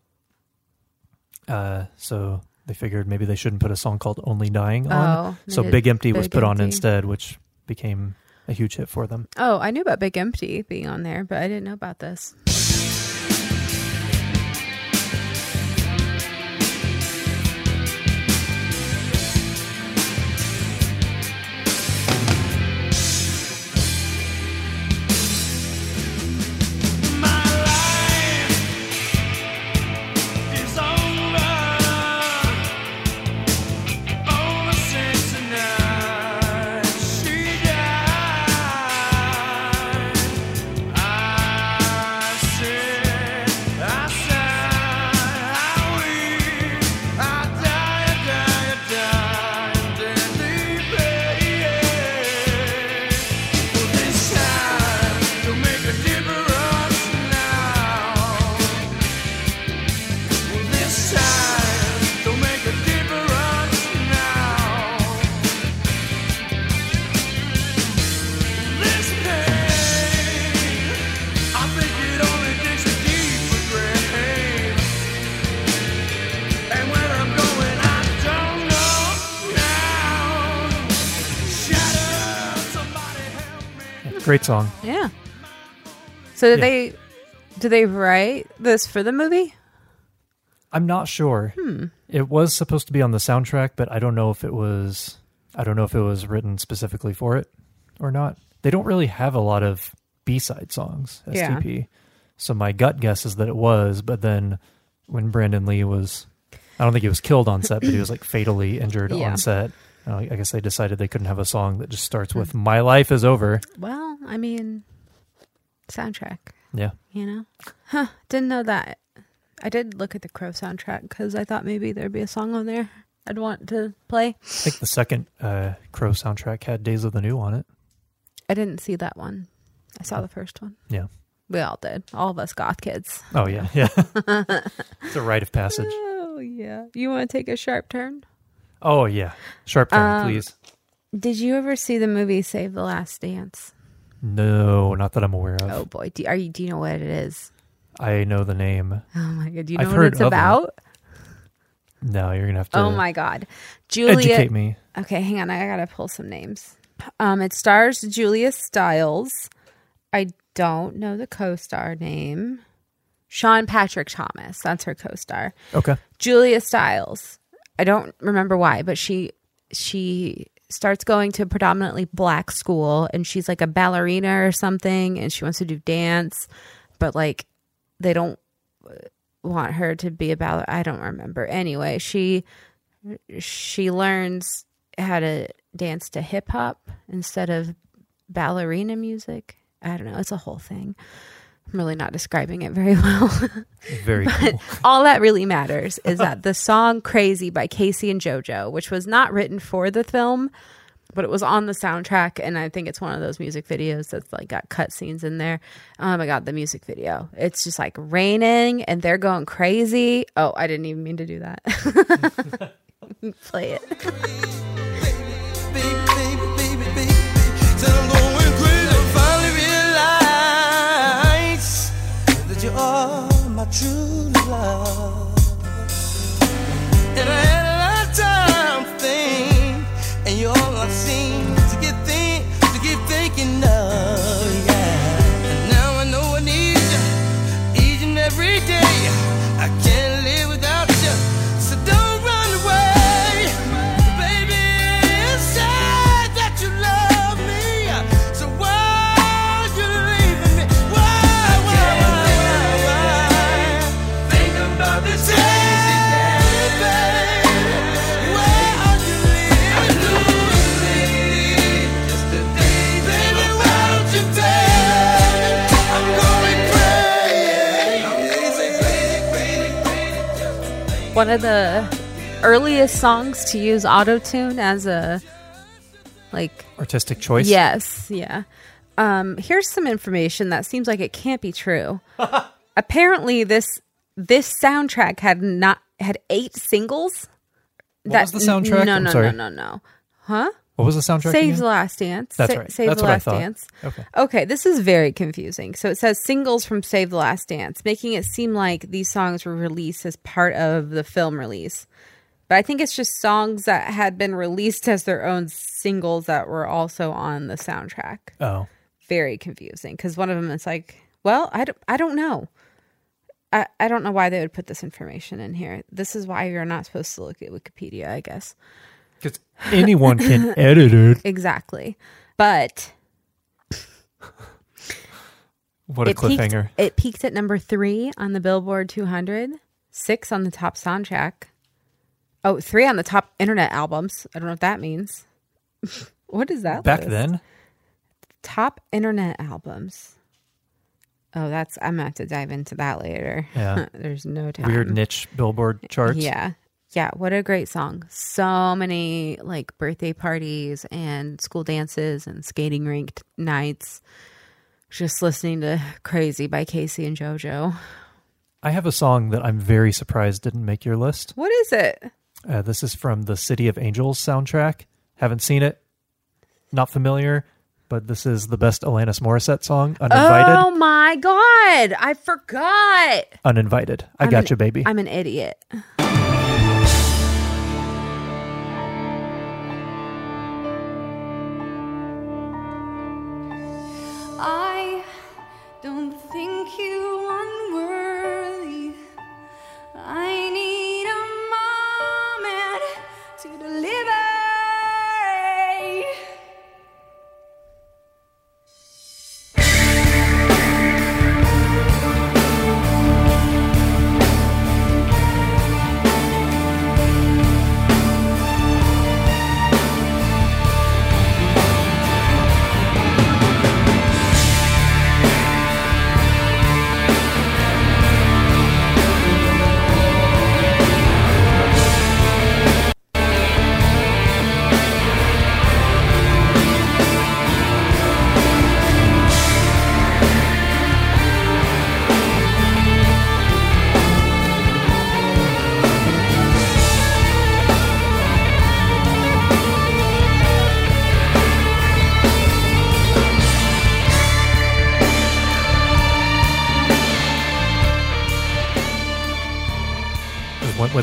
Uh, so they figured maybe they shouldn't put a song called "Only Dying" on. Oh, so Big Empty was Big put on instead, which became a huge hit for them. Oh, I knew about Big Empty being on there, but I didn't know about this. Great song. Yeah. So did Yeah. they did they write this for the movie? I'm not sure. Hmm. It was supposed to be on the soundtrack, but I don't know if it was. I don't know if it was written specifically for it or not. They don't really have a lot of B-side songs. Yeah. STP. So my gut guess is that it was, but then when Brandon Lee was, I don't think he was killed on set, but he was like fatally injured Yeah. on set. Uh, I guess they decided they couldn't have a song that just starts with "My life is over." Well, I mean, soundtrack. Yeah. You know, huh? Didn't know that. I did look at the Crow soundtrack because I thought maybe there'd be a song on there I'd want to play. I think the second uh, Crow soundtrack had "Days of the New" on it. I didn't see that one. I saw the first one. Yeah. We all did. All of us goth kids. Oh yeah, yeah. [LAUGHS] it's a rite of passage. Oh yeah. You want to take a sharp turn? Oh yeah, sharp turn, Um, please. Did you ever see the movie Save the Last Dance? No, not that I'm aware of. Oh boy, do, are you? Do you know what it is? I know the name. Oh my god, do you I've know what heard it's of it. about? No, you're gonna have to Oh my god, Julia. educate me. Okay, hang on. I gotta pull some names. Um, it stars Julia Stiles. I don't know the co-star name. Sean Patrick Thomas. That's her co-star. Okay. Julia Stiles. I don't remember why, but she she starts going to a predominantly black school and she's like a ballerina or something and she wants to do dance, but like they don't want her to be a ballerina. I don't remember. Anyway, she she learns how to dance to hip hop instead of ballerina music. I don't know. It's a whole thing. I'm really not describing it very [LAUGHS] well. Very cool. [LAUGHS] all that really matters is that the song Crazy by K-Ci and JoJo, which was not written for the film, but it was on the soundtrack. And I think it's one of those music videos that's like got cut scenes in there. Oh my God, the music video. It's just like raining and they're going crazy. Oh, I didn't even mean to do that. [LAUGHS] Play it. You are my true love. One of the earliest songs to use auto tune as a like Artistic choice. Yes, yeah. Um, here's some information that seems like it can't be true. [LAUGHS] Apparently, this this soundtrack had not had eight singles. What was the soundtrack? No, no, no, no, no. Huh? What was the soundtrack? Save again? the Last Dance. That's Sa- right. Save That's the what I Last thought. Dance. Okay. Okay, this is very confusing. So it says singles from Save the Last Dance, making it seem like these songs were released as part of the film release. But I think it's just songs that had been released as their own singles that were also on the soundtrack. Oh, Very confusing because one of them is like, well, I don't, I don't know. I, I don't know why they would put this information in here. This is why you're not supposed to look at Wikipedia, I guess. Because anyone can [LAUGHS] edit it. Exactly. But What a it peaked, cliffhanger! it peaked at number three on the Billboard 200, six on the top soundtrack. Oh, three on the top internet albums. I don't know what that means. [LAUGHS] what is that? Back list? then, top internet albums. Oh, that's I'm gonna have to dive into that later. Yeah. [LAUGHS] There's no time. weird niche Billboard charts. Yeah. Yeah, what a great song. So many like birthday parties and school dances and skating rink nights. Just listening to Crazy by K-Ci and JoJo. I have a song that I'm very surprised didn't make your list. What is it? Uh, this is from the City of Angels soundtrack. Haven't seen it. Not familiar, but this is the best Alanis Morissette song. Uninvited. Oh my god, I forgot. Uninvited. I I'm got an- you, baby. I'm an idiot.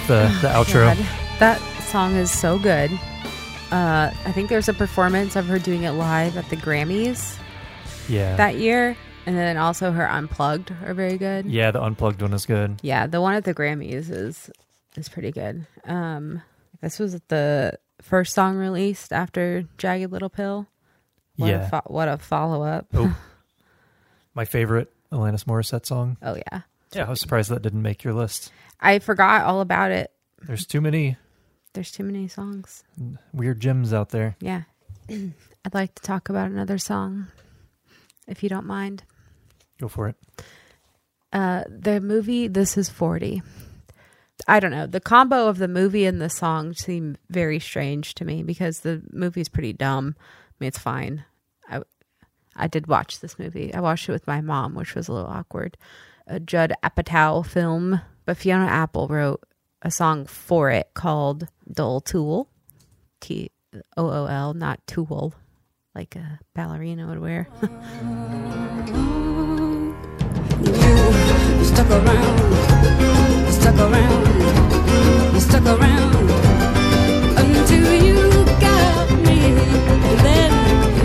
With the, the outro. God, that song is so good. Uh, I think there's a performance of her doing it live at the Grammys Yeah. that year, and then also her unplugged are very good. yeah, the unplugged one is good. Yeah, the one at the Grammys is is pretty good. Um, this was the first song released after Jagged Little Pill. What yeah. a fo- what a follow up. Oh. [LAUGHS] My favorite Alanis Morissette song. Oh yeah, Yeah, I was surprised that didn't make your list. I forgot all about it. There's too many There's too many songs. weird gems out there. Yeah, [CLEARS THROAT] I'd like to talk about another song, if you don't mind. Go for it. Uh, the movie This Is 40. I don't know. The combo of the movie and the song seem very strange to me because the movie's pretty dumb. I mean, it's fine. I, I did watch this movie. I watched it with my mom, which was a little awkward. A Judd Apatow film, but Fiona Apple wrote a song for it called Dull Tool. T O O L, not Tulle, like a ballerina would wear. You [LAUGHS] stuck around, stuck around, stuck around until you got me. Then,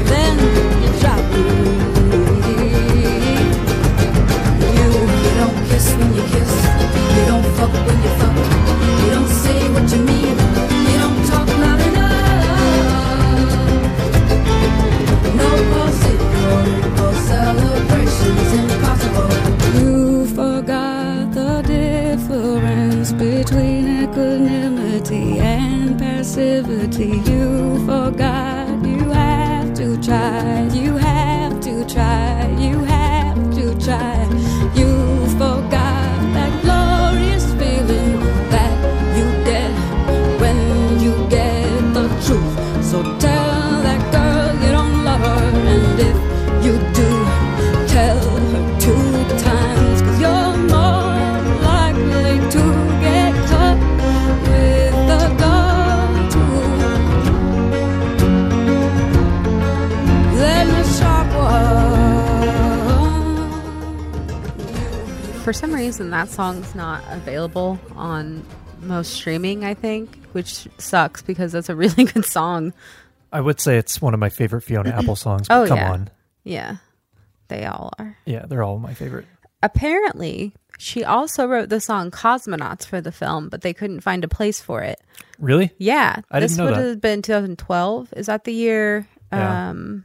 then you dropped me. And passivity. You forgot you have to try, you have For some reason, that song's not available on most streaming, I think, which sucks because that's a really [LAUGHS] good song. I would say it's one of my favorite Fiona Apple [CLEARS THROAT] songs, but Oh, come yeah. on. Yeah, they all are. Yeah, they're all my favorite. Apparently, she also wrote the song Cosmonauts for the film, but they couldn't find a place for it. Really? Yeah, I didn't this would that. have been 2012. Is that the year Yeah. um,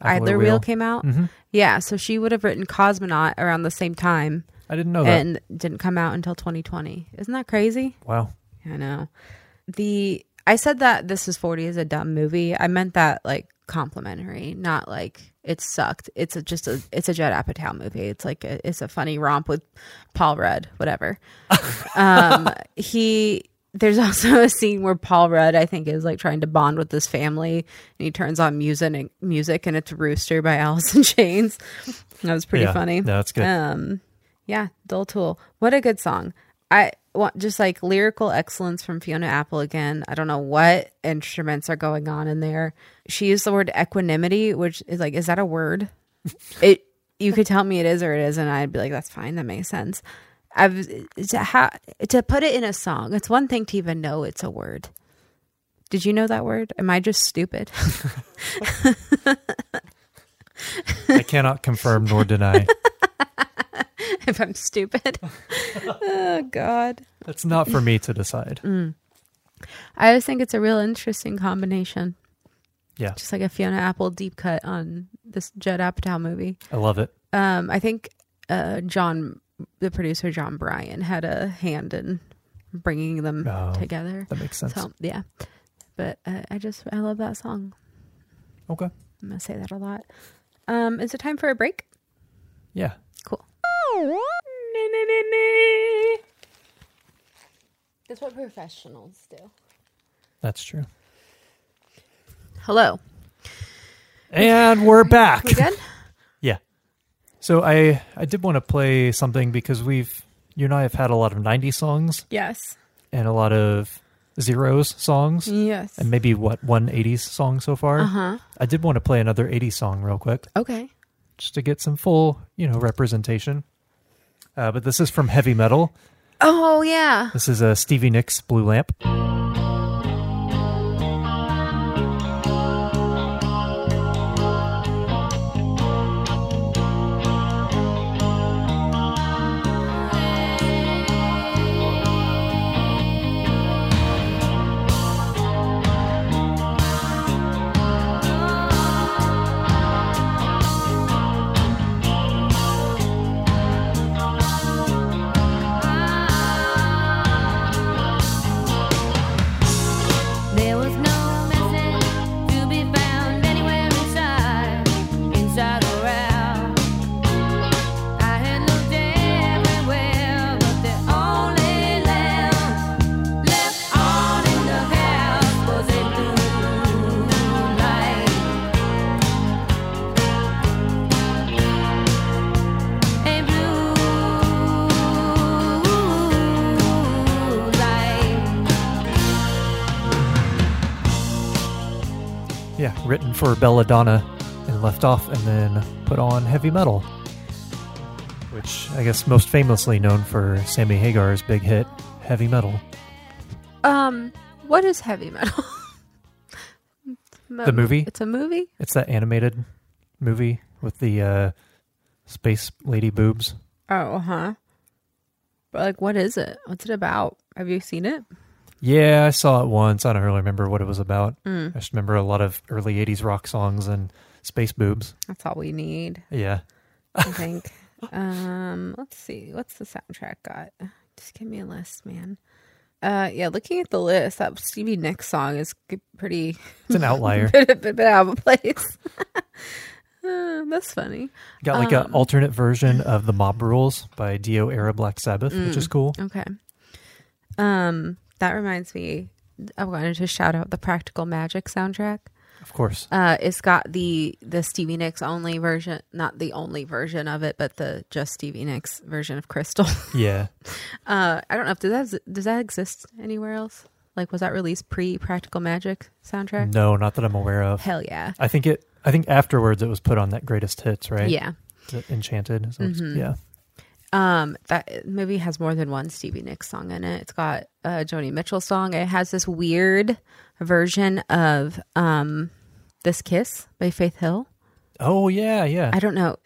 Idler Wheel. Wheel came out? Mhm. Yeah, so she would have written Cosmonaut around the same time I didn't know that. and didn't come out until 2020. Isn't that crazy? wow. I know. The I said that this is 40 is a dumb movie. I meant that like complimentary, not like it sucked. It's a, just a it's a Judd Apatow movie. It's like a, it's a funny romp with Paul Rudd, whatever. [LAUGHS] um he there's [LAUGHS] also a scene where Paul Rudd I think is like trying to bond with his family and he turns on music and music and it's Rooster by [LAUGHS] Alice in Chains. That was pretty Yeah. funny. No, that's good. Um, yeah, Dull Tool. What a good song. I want just like lyrical excellence from Fiona Apple again. I don't know what instruments are going on in there. She used the word equanimity, which is like, is that a word? [LAUGHS] it you could tell me it is or it isn't. And I'd be like, that's fine. That makes sense. I've to ha, to put it in a song. It's one thing to even know it's a word. Did you know that word? Am I just stupid? I cannot confirm nor deny. [LAUGHS] if I'm stupid. oh God. That's not for me to decide. Mm. I just think it's a real interesting combination. Yeah, Just like a Fiona Apple deep cut on this Judd Apatow movie. I love it. Um, I think uh, Jon, the producer Jon Brion, had a hand in bringing them Oh, together. That makes sense. So yeah, but uh, I just I love that song. Okay. I'm gonna say that a lot. Um, is it time for a break? Yeah. Cool. Me, me, me, me. That's what professionals do. That's true. Hello. And we're back. We good? [LAUGHS] So I I did want to play something because we've you and I have had a lot of 90s songs Yes. and a lot of zeros songs Yes. and maybe what one 80s song so far. Uh huh. I did want to play another 80s song real quick Okay. just to get some full, you know, representation. Uh, but this is from Heavy Metal. Oh yeah. This is a Stevie Nicks Blue Lamp. For Bella Donna and left off and then put on heavy metal. Which I guess most famously known for Sammy Hagar's big hit, Heavy Metal. Um, what is heavy metal? The movie? It's a movie. It's that animated movie with the uh, space lady boobs. Oh, huh. But like, what is it? What's it about? Have you seen it? Yeah, I saw it once. I don't really remember what it was about. Mm. I just remember a lot of early 80s rock songs and space boobs. That's all we need, Yeah. I [LAUGHS] think. um, let's see. What's the soundtrack got? Just give me a list, man. Uh, yeah, looking at the list, that Stevie Nicks song is pretty It's an outlier. [LAUGHS] bit, bit, bit out of place. [LAUGHS] Uh, that's funny. Got like Um, an alternate version of The Mob Rules by Dio Era Black Sabbath, which is Mm. cool. Okay. Um, that reminds me. I wanted to shout out the Practical Magic soundtrack. Of course. Uh, it's got the the Stevie Nicks only version, not the only version of it, but the just Stevie Nicks version of Crystal. [LAUGHS] Yeah. uh, I don't know if does that does that exist anywhere else? Like, was that released pre Practical Magic soundtrack? No, not that I'm aware of. Hell yeah, I think it. I think afterwards it was put on that greatest hits, right? yeah. Enchanted. So Mhm. Yeah. Um, that movie has more than one Stevie Nicks song in it. It's got a Joni Mitchell song. It has this weird version of um, "This Kiss" by Faith Hill. Oh yeah, yeah. I don't know.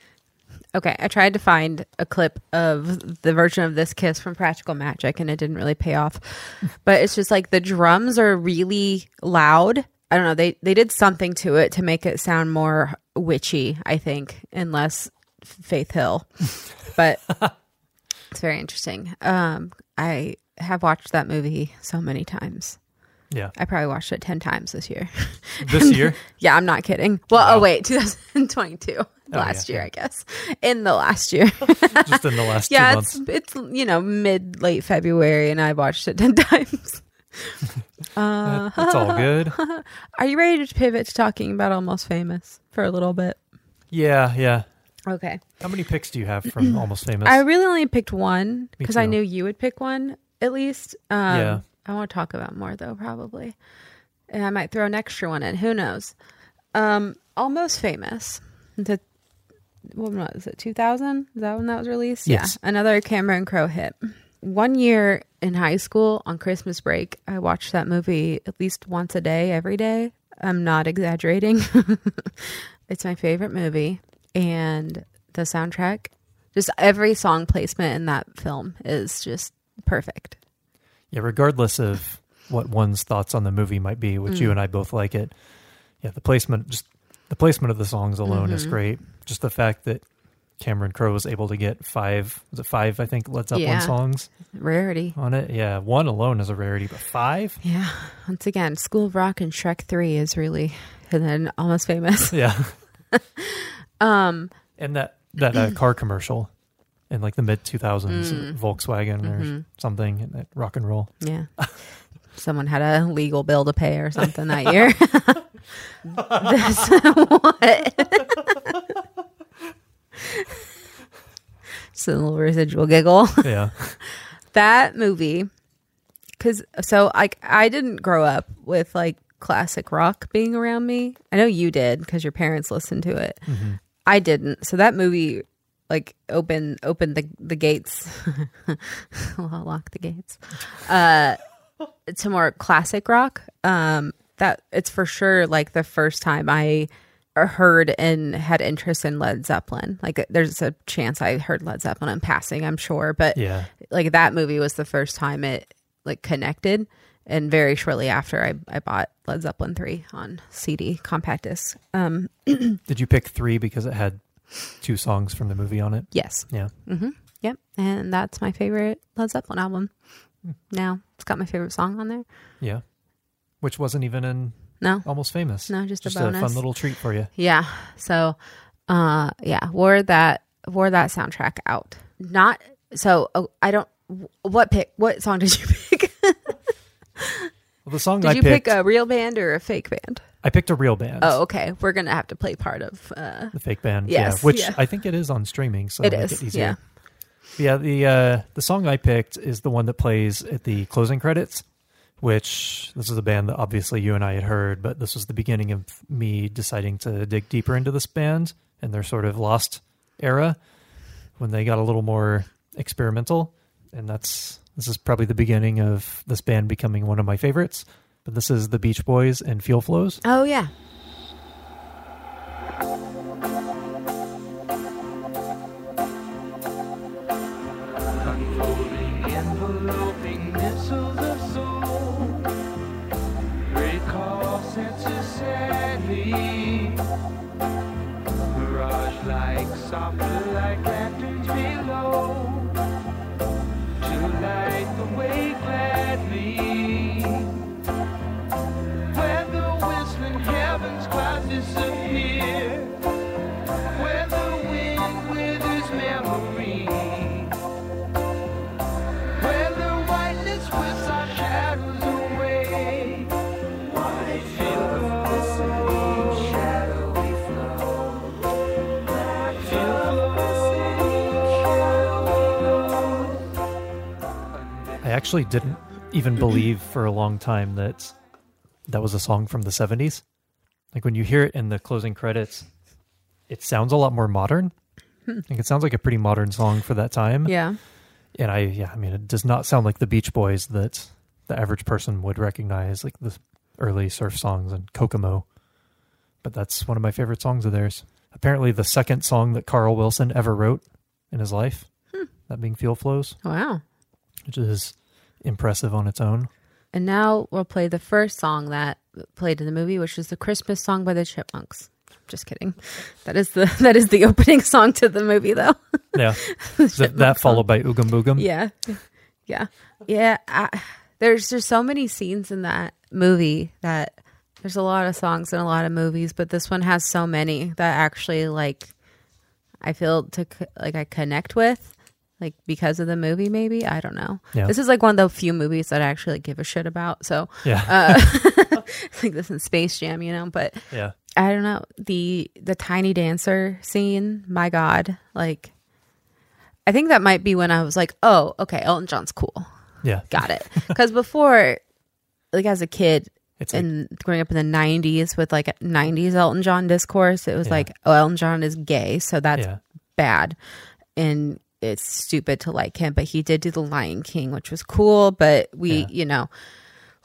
Okay, I tried to find a clip of the version of this kiss from Practical Magic and it didn't really pay off. But it's just like the drums are really loud. I don't know. They they did something to it to make it sound more witchy, I think, and less Faith Hill. But [LAUGHS] it's very interesting. Um I have watched that movie so many times. yeah. I probably watched it 10 times this year. [LAUGHS] This year. [LAUGHS] Yeah, I'm not kidding. Well, Wow. oh wait, 2022, last yeah, year. I guess. In the last year, Just in the last two yeah, months. it's it's you know mid late February, and I watched it ten times. uh, That's all good. are you ready to pivot to talking about Almost Famous for a little bit? Yeah, yeah. Okay, How many picks do you have from [CLEARS THROAT] Almost Famous? I really only picked one because I knew you would pick one at least. Um, Yeah. I want to talk about more though, probably, and I might throw an extra one in. Who knows? Um, Almost Famous. The what was it? Two thousand? Is that when that was released? Yes. Yeah, another Cameron Crowe hit. One year in high school on Christmas break, I watched that movie at least once a day, every day. I'm not exaggerating. [LAUGHS] it's my favorite movie, and the soundtrack, just every song placement in that film is just perfect. yeah, regardless of what one's thoughts on the movie might be, which Mm. you and I both like it. Yeah, the placement just the placement of the songs alone is Mhm. great. Just the fact that Cameron Crowe was able to get five was it five, I think, Led Zeppelin Yeah. songs Rarity. on it. Yeah. One alone is a rarity, but five? Yeah. Once again, School of Rock and Shrek 3 is really, and then almost famous. Yeah. [LAUGHS] Um, and that that uh, car commercial in like the mid two thousands, Mm. Volkswagen or Mhm. something, and that rock and roll. yeah. Someone had a legal bill to pay or something that year. [LAUGHS] this, [LAUGHS] what? Just a little residual giggle. Yeah. [LAUGHS] that movie because so like i didn't grow up with like classic rock being around me i know you did because your parents listened to it Mhm. I didn't so that movie like open open the the gates, [LAUGHS] lock the gates, uh, to more classic rock. Um, that it's for sure like the first time I heard and had interest in Led Zeppelin. Like, there's a chance I heard Led Zeppelin in passing, I'm sure, but Yeah. like that movie was the first time it like connected. And very shortly after, I I bought Led Zeppelin three on CD compact disc. Um, [CLEARS THROAT] Did you pick three because it had two songs from the movie on it? yes, Yeah. Yep. And that's my favorite Led Zeppelin album. Now it's got my favorite song on there. Yeah. Which wasn't even in No. Almost Famous. No, just a just a fun little treat for you. Yeah. So, uh, yeah, wore that wore that soundtrack out. Not so. Oh, I don't. What pick? What song did you [LAUGHS] pick? Well, the song did I you picked, pick a real band or a fake band? I picked a real band. Oh, okay. We're gonna have to play part of. Uh, The fake band. Yes, yeah. Which yeah. I think it is on streaming, so It is, it easier. yeah. Yeah, the uh, the song I picked is the one that plays at the closing credits, which this is a band that obviously you and I had heard, but this was the beginning of me deciding to dig deeper into this band and their sort of lost era when they got a little more experimental, and that's this is probably the beginning of this band becoming one of my favorites. But this is the Beach Boys and Feel Flows. oh yeah. Actually didn't even mm-hmm. believe for a long time that that was a song from the 70s. Like when you hear it in the closing credits, it sounds a lot more modern. Hmm. Like it sounds like a pretty modern song for that time. Yeah. And I, yeah, I mean, it does not sound like the Beach Boys that the average person would recognize, like the early surf songs and Kokomo. But that's one of my favorite songs of theirs. Apparently, the second song that Carl Wilson ever wrote in his life, hmm. that being Feel Flows, Wow. which is impressive on its own. And now we'll play the first song that played in the movie, which is the Christmas song by the Chipmunks. Just kidding. That is the [LAUGHS] that is the opening song to the movie, though. [LAUGHS] Yeah. That, that followed by Oogum Boogum? yeah, yeah, yeah. I, there's just so many scenes in that movie that there's a lot of songs in a lot of movies, but this one has so many that actually like I feel to like I connect with. Like because of the movie, maybe I don't know. Yeah. This is like one of the few movies that I actually like, give a shit about. So Yeah. uh, [LAUGHS] [LAUGHS] like this in Space Jam, you know. But yeah. I don't know the the tiny dancer scene. My God, like I think that might be when I was like, oh, okay, Elton John's cool. Yeah. Got it. [LAUGHS] Because before, like as a kid It's like, and growing up in the '90s with like '90s Elton John discourse, it was Yeah. like, oh, Elton John is gay, so that's yeah. bad, and it's stupid to like him. But he did do the Lion King, which was cool. But we, Yeah. you know,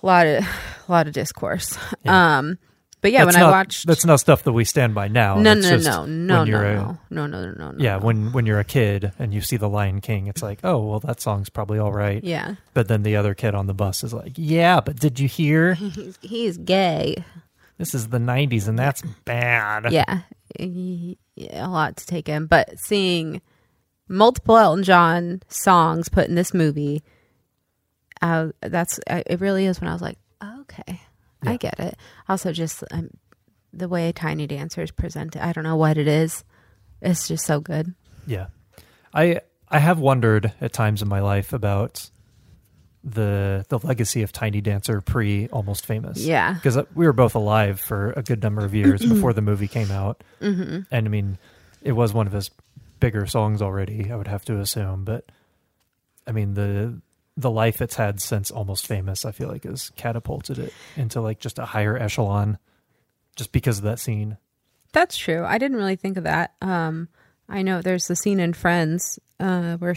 a lot of a [SIGHS] lot of discourse. [LAUGHS] Yeah. Um, but yeah, That's when not, I watched, That's not stuff that we stand by now. no, That's no, no, no, no, a- no, no, no, no, no, Yeah, no. when when you're a kid and you see the Lion King, it's like, oh well, that song's probably all right. yeah, But then the other kid on the bus is like, yeah, but did you hear? [LAUGHS] he's he's gay. This is the '90s and that's bad. yeah, He- yeah, a lot to take in. But seeing multiple Elton John songs put in this movie, uh, that's uh, it. Really is when I was like, okay, I get it. Also, just um, the way Tiny Dancer is presented. I don't know what it is. It's just so good. Yeah. I I have wondered at times in my life about the the legacy of Tiny Dancer pre Almost Famous. Yeah. Because we were both alive for a good number of years [CLEARS THROAT] before the movie came out. Mm-hmm. And I mean, it was one of his bigger songs already, I would have to assume, but I mean the the life it's had since Almost Famous, I feel like has catapulted it into like just a higher echelon just because of that scene. That's true. I didn't really think of that. Um, I know there's the scene in Friends uh, where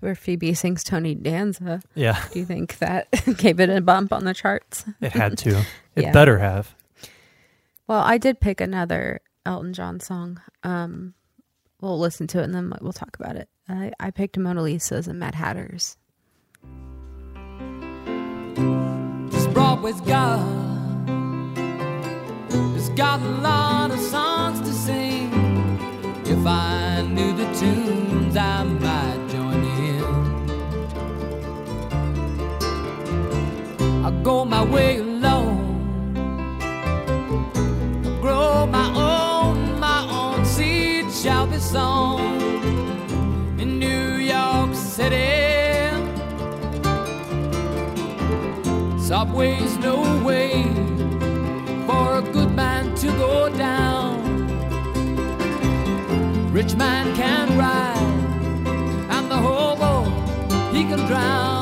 where Phoebe sings Tony Danza. Yeah, Do you think that [LAUGHS] gave it a bump on the charts? it had to. [LAUGHS] It Yeah. better have. Well, I did pick another Elton John song. Um, we'll listen to it and then we'll talk about it. I, I picked Mona Lisa's and Mad Hatters. This Broadway's got It's got a lot of songs to sing. If I knew the tunes, I might join in. I go my way sown in New York City. Subway's no way for a good man to go down. Rich man can ride, and the hobo he can drown.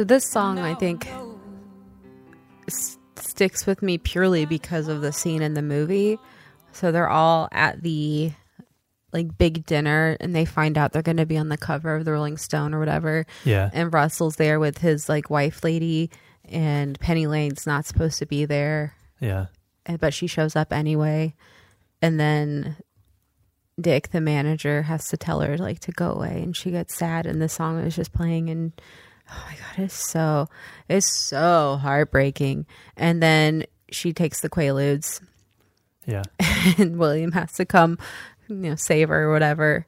So this song, I think, s- sticks with me purely because of the scene in the movie. So they're all at the like big dinner, and they find out they're going to be on the cover of the Rolling Stone or whatever. Yeah. And Russell's there with his like wife lady, and Penny Lane's not supposed to be there, Yeah. and- but she shows up anyway. And then Dick, the manager, has to tell her like to go away, and she gets sad. And the song is just playing, and oh my god, it's so it's so heartbreaking. And then she takes the Quaaludes, Yeah. [LAUGHS] and William has to come, you know, save her or whatever.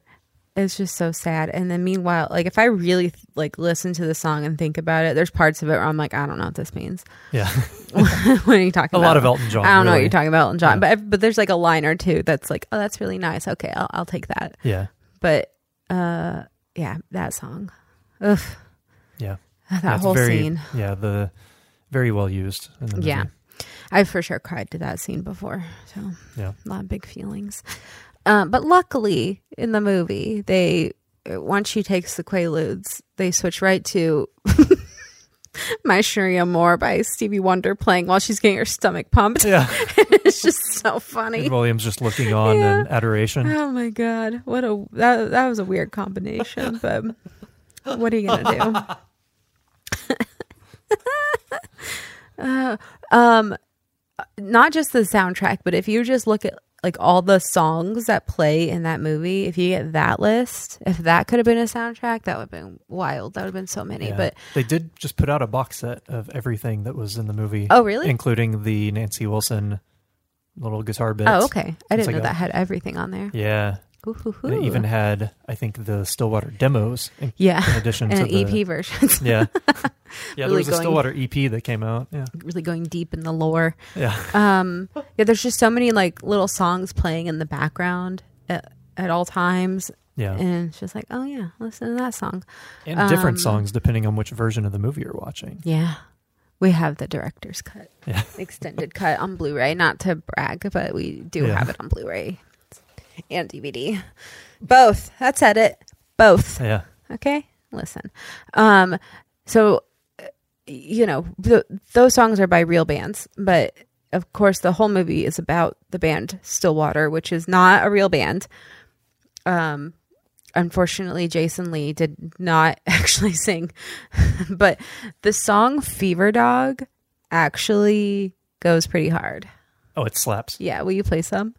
It's just so sad. And then meanwhile, like if I really like listen to the song and think about it, there's parts of it where I'm like, I don't know what this means. Yeah. [LAUGHS] [LAUGHS] what are you talking A about? A lot of Elton John, I don't know what you're talking about, Elton John. But but there's like a line or two that's like, oh, that's really nice. Okay, I'll I'll take that. yeah. But uh, yeah, that song, ugh, Yeah. [LAUGHS] that Yeah, whole very, scene. Yeah, the very well used in the movie. Yeah, I've for sure cried to that scene before. So Yeah. a lot of big feelings. Um, but luckily, in the movie, they once she takes the Quaaludes, they switch right to [LAUGHS] "My Cherie Amour" by Stevie Wonder playing while she's getting her stomach pumped. Yeah. [LAUGHS] it's just so funny. And William's just looking on Yeah. in adoration. Oh my god, what a that that was a weird combination, but what are you gonna do? [LAUGHS] uh, um, not just the soundtrack, but if you just look at like all the songs that play in that movie, if you get that list, if that could have been a soundtrack, that would have been wild. That would have been so many. Yeah. But they did just put out a box set of everything that was in the movie. Oh, really? Including the Nancy Wilson little guitar bits. oh, okay, I didn't like know a- that had everything on there. Yeah. And it even had, I think, the Stillwater demos. In, Yeah. In addition and to an the EP versions. Yeah. [LAUGHS] Yeah, there Really was a Stillwater EP that came out. Yeah. really going deep in the lore. Yeah. Um, yeah, there's just so many like little songs playing in the background at, at all times. Yeah. And it's just like, oh yeah, listen to that song. And different Um, songs depending on which version of the movie you're watching. Yeah. We have the director's cut, Yeah. extended cut on Blu-ray. Not to brag, but we do Yeah. have it on Blu-ray and DVD. Both. That's at it. Both. Yeah. Okay, listen. Um, so uh, you know th- those songs are by real bands, but of course the whole movie is about the band Stillwater, which is not a real band. Um, unfortunately, Jason Lee did not [LAUGHS] actually sing, [LAUGHS] but the song "Fever Dog" actually goes pretty hard. Oh, it slaps. Yeah, will you play some?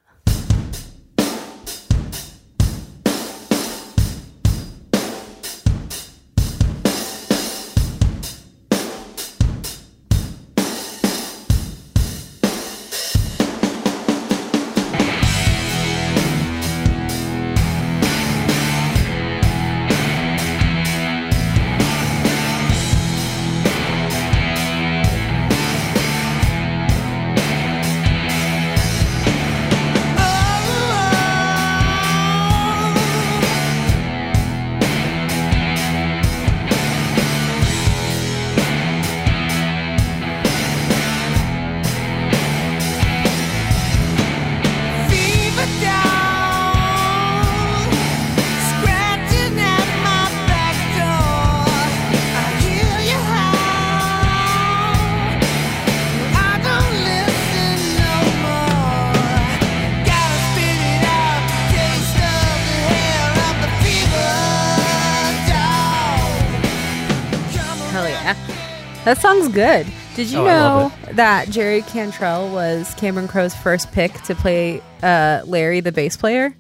That song's good. Did you Oh, know that Jerry Cantrell was Cameron Crowe's first pick to play uh, Larry, the bass player?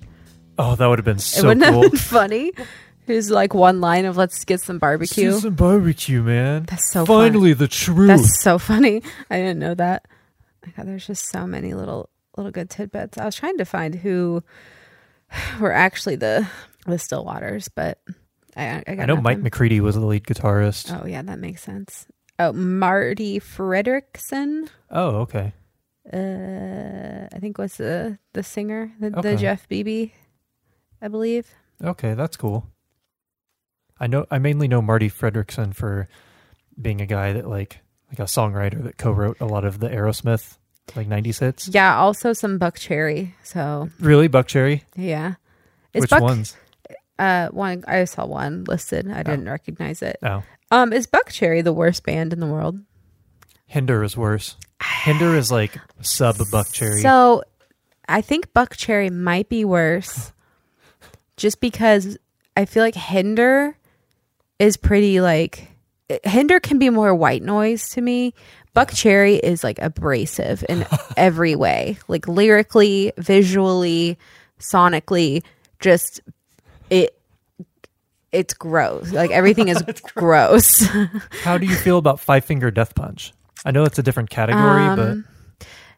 Oh, that would have been it so wouldn't cool. have been funny. Who's like one line of "Let's get some barbecue." Do some barbecue, man. That's so funny. Finally, fun. the truth. That's so funny. I didn't know that. God, there's just so many little little good tidbits. I was trying to find who [SIGHS] were actually the the Stillwaters, but I I, got I know Mike. McCready was the lead guitarist. Oh yeah, that makes sense. Oh, Marti Frederiksen. Oh, okay. Uh, I think was the the singer, the, Okay. the Jeff Bebe, I believe. Okay, that's cool. I know. I mainly know Marti Frederiksen for being a guy that like like a songwriter that co-wrote a lot of the Aerosmith like '90s hits. Yeah, also some Buckcherry. So Really, Buckcherry? yeah, is Which Buck, ones? Uh, one I saw one listed. I didn't recognize it. Oh, Um, is Buckcherry the worst band in the world? Hinder is worse. Hinder is like sub Buckcherry. So, I think Buckcherry might be worse, [LAUGHS] just because I feel like Hinder is pretty like Hinder can be more white noise to me. Buckcherry is like abrasive in every way, [LAUGHS] like lyrically, visually, sonically. Just it. It's gross. Like everything is [LAUGHS] gross. How do you feel about Five Finger Death Punch? I know it's a different category, Um,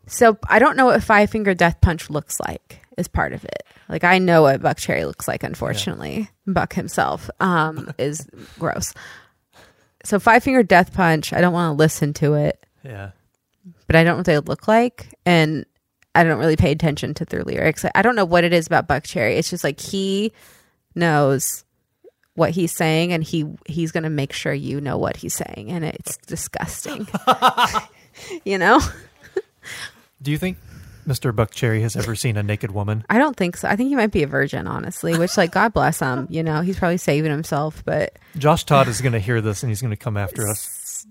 So I don't know what Five Finger Death Punch looks like. Is part of it. Like I know what Buckcherry looks like. Unfortunately, Buck himself um, is gross. So Five Finger Death Punch. I don't want to listen to it, yeah, but I don't know what they look like, and I don't really pay attention to their lyrics. I don't know what it is about Buckcherry. It's just like he knows what he's saying, and he he's gonna make sure you know what he's saying, and it's disgusting. [LAUGHS] you know. do you think Mr. Buckcherry has ever seen a naked woman? I don't think so. I think he might be a virgin, honestly. Which, like, God bless him. You know, he's probably saving himself. But Josh Todd is going to hear this and he's going to come after us.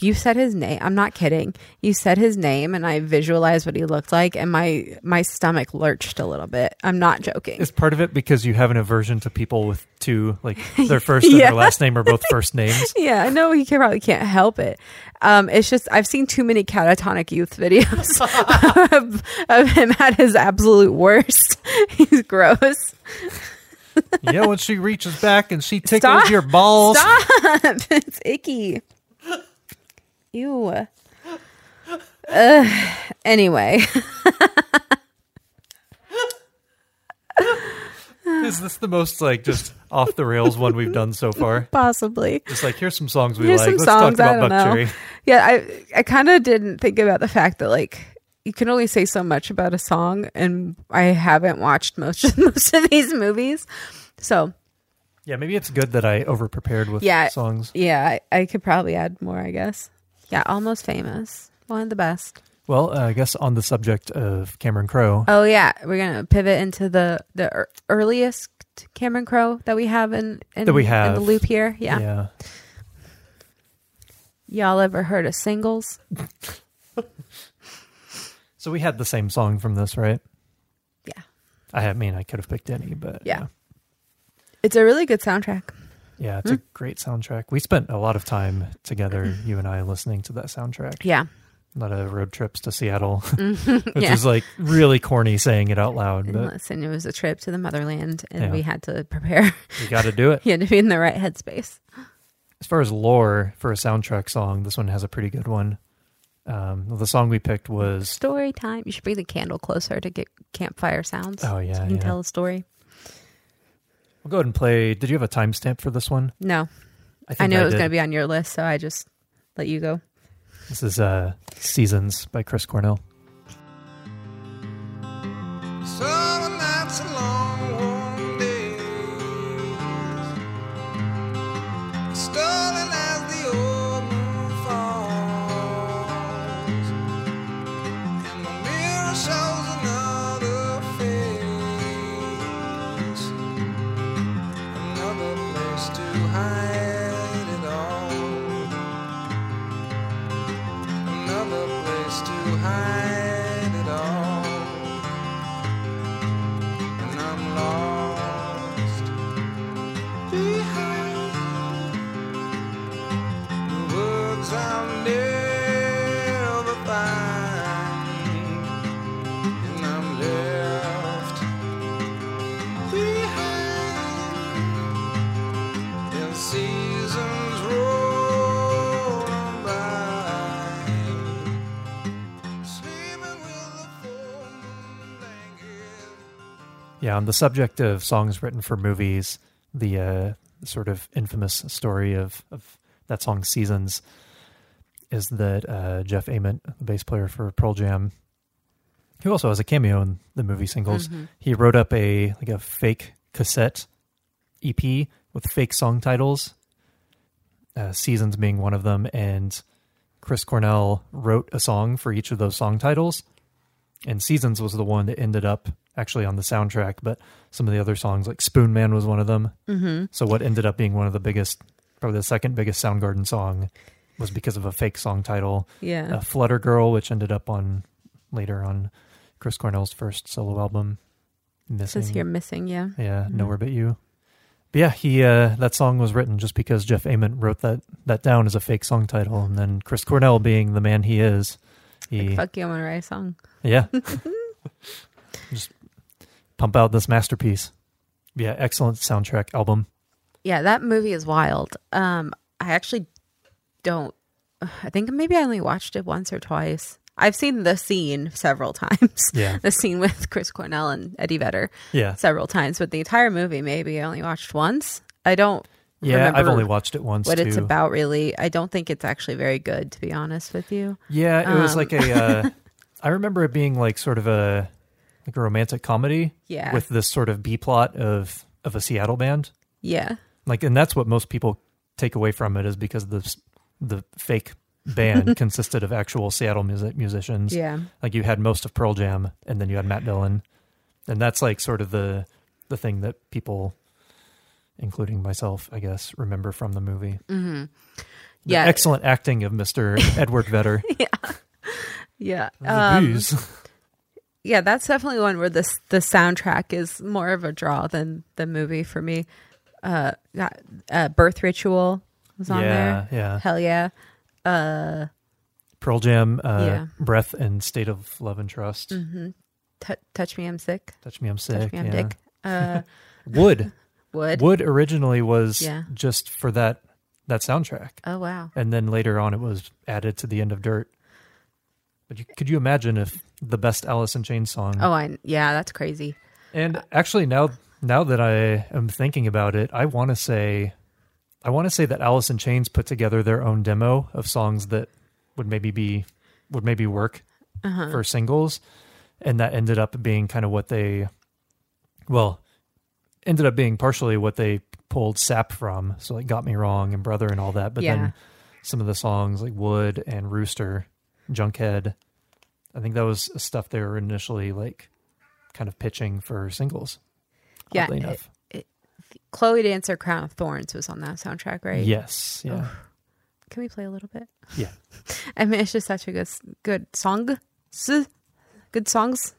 You said his name. I'm not kidding. You said his name, and I visualized what he looked like, and my my stomach lurched a little bit. I'm not joking. Is part of it because you have an aversion to people with two, like their [LAUGHS] first and their last name are both first names? [LAUGHS] yeah, I know he can, probably can't help it. Um, it's just I've seen too many catatonic youth videos [LAUGHS] of, of him at his absolute worst. He's gross. yeah, when she reaches back and she tickles Stop. your balls. Stop! it's icky. Ew. Ugh. Anyway, Is this the most like just off the rails one we've done so far? [LAUGHS] possibly. Just like here's some songs we Here's like. some Let's songs. talk about don't Buck. Cherry. Yeah, I I kind of didn't think about the fact that like you can only say so much about a song, and I haven't watched most [LAUGHS] most of these movies, so Yeah, maybe it's good that I over prepared with Yeah. songs. yeah, I, I could probably add more. I guess. Yeah, almost famous. One of the best. Well, uh, I guess on the subject of Cameron Crowe, Oh yeah, we're gonna pivot into the the ear- earliest Cameron Crowe that we have in, in That we have in the loop here. Yeah. yeah. Y'all ever heard of singles? [LAUGHS] So we had the same song from this, right? Yeah. I mean, I could have picked any, but Yeah. It's a really good soundtrack. Yeah, it's Hmm. a great soundtrack. We spent a lot of time together, [CLEARS THROAT] you and I, listening to that soundtrack. Yeah. A lot of road trips to Seattle, [LAUGHS] [LAUGHS] which yeah. is like really corny saying it out loud, And but listen, it was a trip to the motherland, and Yeah. we had to prepare. you got to do it. [LAUGHS] you had to be in the right headspace. As far as lore for a soundtrack song, this one has a pretty good one. Um, the song we picked was Story time. You should bring the candle closer to get campfire sounds. oh so yeah, you can yeah. tell a story. We'll go ahead and play. Did you have a timestamp for this one? No, I, think knew it was going to be on your list, so I just let you go. This is uh, "Seasons" by Chris Cornell. Summer Yeah, on the subject of songs written for movies, the uh, sort of infamous story of, of that song "Seasons" is that uh, Jeff Ament, the bass player for Pearl Jam, who also has a cameo in the movie singles, he wrote up a like a fake cassette EP with fake song titles, uh, "Seasons" being one of them, and Chris Cornell wrote a song for each of those song titles, and "Seasons" was the one that ended up actually on the soundtrack, but some of the other songs, like Spoon Man, was one of them. Mm-hmm. So what ended up being one of the biggest, probably the second biggest Soundgarden song, was because of a fake song title. Yeah. Uh, Flutter Girl, which ended up on later on Chris Cornell's first solo album, Missing. Says here missing, yeah. Yeah, nowhere but you. But yeah, he uh, that song was written just because Jeff Ament wrote that that down as a fake song title, and then Chris Cornell, being the man he is, he Fuck you, I'm gonna write a song. Yeah, [LAUGHS] just pump out this masterpiece. Yeah, excellent soundtrack album. Yeah, that movie is wild. Um, I actually don't. I think maybe I only watched it once or twice. I've seen the scene several [LAUGHS] times. Yeah. the scene with Chris Cornell and Eddie Vedder Yeah, several times, but the entire movie maybe I only watched once. I don't. yeah, I've only watched it once. what it's about really. I don't think it's actually very good, to be honest with you. Yeah, it was Um, like a. Uh, [LAUGHS] I remember it being like sort of a like a romantic comedy. Yeah. with this sort of B plot of of a Seattle band. Yeah, like and that's what most people take away from it is because the the fake band [LAUGHS] consisted of actual Seattle music musicians. yeah, Like you had most of Pearl Jam and then you had Matt Dillon. And that's like sort of the the thing that people including myself, I guess, remember from the movie. Mm-hmm. Yeah. excellent acting of Mr. [LAUGHS] Edward Vedder. yeah. The Um, [LAUGHS] yeah, that's definitely one where this the soundtrack is more of a draw than the movie for me. Uh, uh Birth Ritual was on Yeah, there. yeah. Hell yeah. Pearl Jam, uh, Yeah. Mm-hmm. Breath and State of Love and Trust. T- Touch Me, I'm Sick. Touch Me, I'm Sick. Touch Me, I'm yeah. Dick. Uh, [LAUGHS] Would. [LAUGHS] Would. Would originally was Yeah. just for that that soundtrack, Oh wow. and then later on it was added to the end of Dirt. You, could you imagine if the best Alice in Chains song? Oh, I yeah, that's crazy. and uh, actually now now that I am thinking about it, I want to say, I want to say that Alice in Chains put together their own demo of songs that would maybe be would maybe work uh-huh. for singles, and that ended up being kind of what they, well, ended up being partially what they pulled sap from. So like "Got Me Wrong" and "Brother" and all that, but Yeah. then some of the songs like "Would" and "Rooster," "Junkhead," I think that was stuff they were initially like kind of pitching for singles. Yeah, it- enough. Chloe Dancer, Crown of Thorns was on that soundtrack, right? Yes. Yeah. Can we play a little bit? Yeah. [LAUGHS] I mean, it's just such a good good song. Good songs.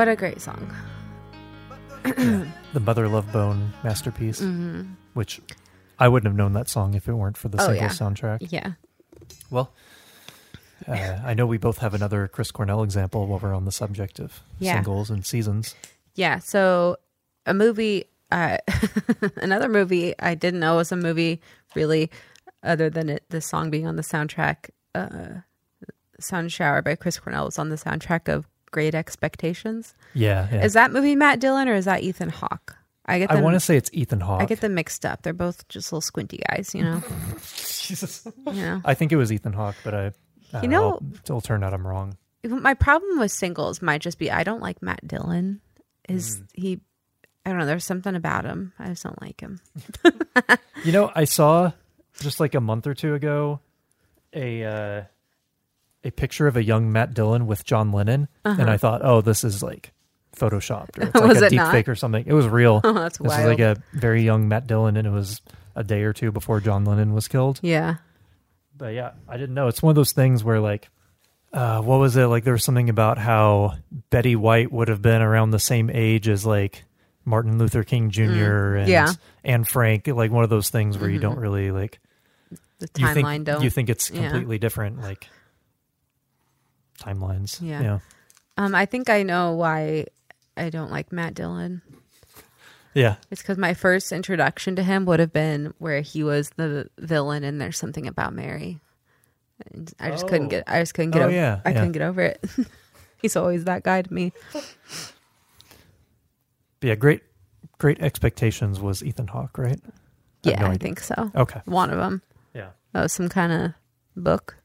What a great song. The Mother Love Bone masterpiece, which I wouldn't have known that song if it weren't for the Mm-hmm. Oh, single yeah. soundtrack. Yeah. Well, uh, I know we both have another Chris Cornell example while we're on the subject of Yeah. singles and seasons. Yeah. So a movie, uh, [LAUGHS] another movie I didn't know was a movie really, other than it, the song being on the soundtrack. Uh, Sun Shower by Chris Cornell was on the soundtrack of Great Expectations. Yeah. yeah. Is that movie Matt Dillon or is that Ethan Hawke? I get I want to say it's Ethan Hawke. I get them mixed up. They're both just little squinty guys, you know. [LAUGHS] Jesus. you know. I think it was Ethan Hawke, but I, I You don't know- it'll turn out I'm wrong. my problem with singles might just be I don't like Matt Dillon. Is he? I don't know. There's something about him. I just don't like him. [LAUGHS] You know, I saw just like a month or two ago a uh, a picture of a young Matt Dillon with John Lennon, and I thought, oh, this is like photoshopped or it's [LAUGHS] like Uh-huh. A it deep not? fake or something. It was real. [LAUGHS] Oh, that's this was like a very young Matt Dillon, and it was a day or two before John Lennon was killed. Yeah. But yeah, I didn't know. It's one of those things where like, uh, what was it? Like there was something about how Betty White would have been around the same age as like Martin Luther King Jr. and Mm. Yeah. Mm-hmm. Anne Frank. Like one of those things where you don't really like The you timeline think don't. you think it's yeah. completely different like timelines. Yeah. Yeah. Um, I think I know why I don't like Matt Dillon. Yeah. It's because my first introduction to him would have been where he was the villain and there's something about Mary. And I just couldn't Oh. get. I just couldn't get. Oh, over, yeah, I yeah. couldn't get over it. [LAUGHS] He's always that guy to me. But yeah, great great expectations was Ethan Hawke, right? I Yeah, no I think so. Okay. One of them. Yeah. That was some kind of book.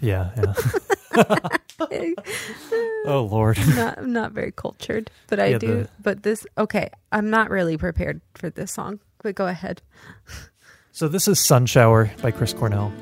Yeah, yeah. [LAUGHS] [LAUGHS] oh Lord. not I'm not very cultured, but I Yeah, do. the- But this, okay, I'm not really prepared for this song. But go ahead. So this is Sun Shower by Chris Cornell.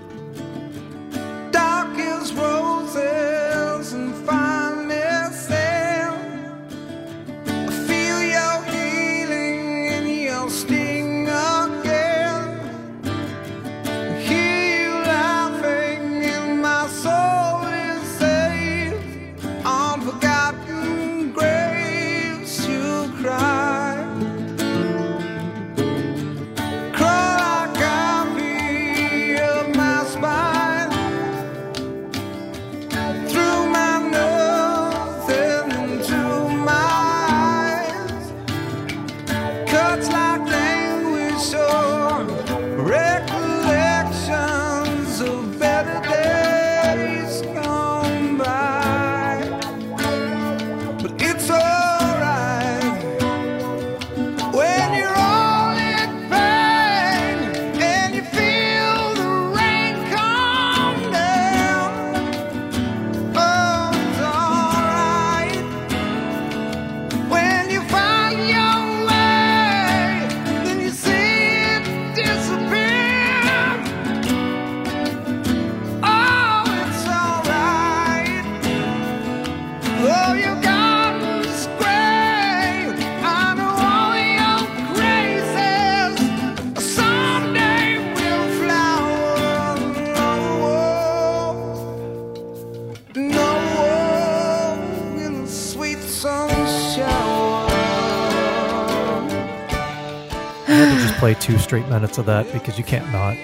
Play two straight minutes of that because you can't not.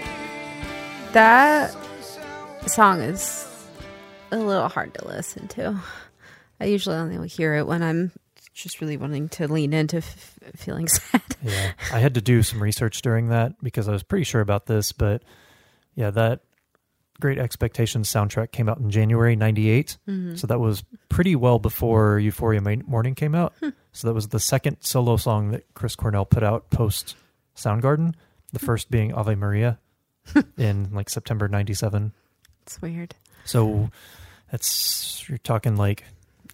That song is a little hard to listen to. I usually only hear it when I'm just really wanting to lean into f- feeling [LAUGHS] sad. Yeah. I had to do some research during that because I was pretty sure about this, but yeah, that Great Expectations soundtrack came out in January 98. Mm-hmm. So that was pretty well before Euphoria Morning came out. Hmm. So that was the second solo song that Chris Cornell put out post Soundgarden, the Hmm. first being Ave Maria [LAUGHS] in like September 97. It's weird. So that's, you're talking like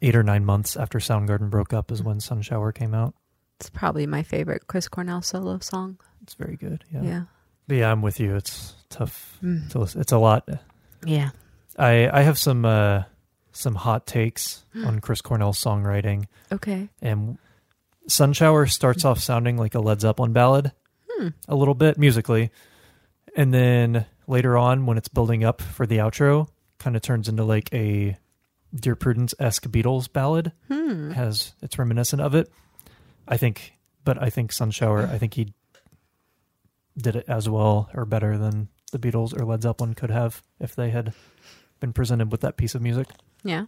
eight or nine months after Soundgarden broke up is when Sunshower came out. It's probably my favorite Chris Cornell solo song. It's very good. Yeah. Yeah. But yeah, I'm with you. It's tough Mm. to listen. It's a lot. Yeah. I I have some uh some hot takes on Chris Cornell's songwriting, Okay. and Sunshower starts off sounding like a Led Zeppelin ballad, a little bit musically, and then later on, when it's building up for the outro, kind of turns into like a Dear Prudence esque Beatles ballad. Hmm. Has it's reminiscent of it. I think, but I think Sun Shower. I think he did it as well or better than the Beatles or Led Zeppelin could have if they had been presented with that piece of music. Yeah.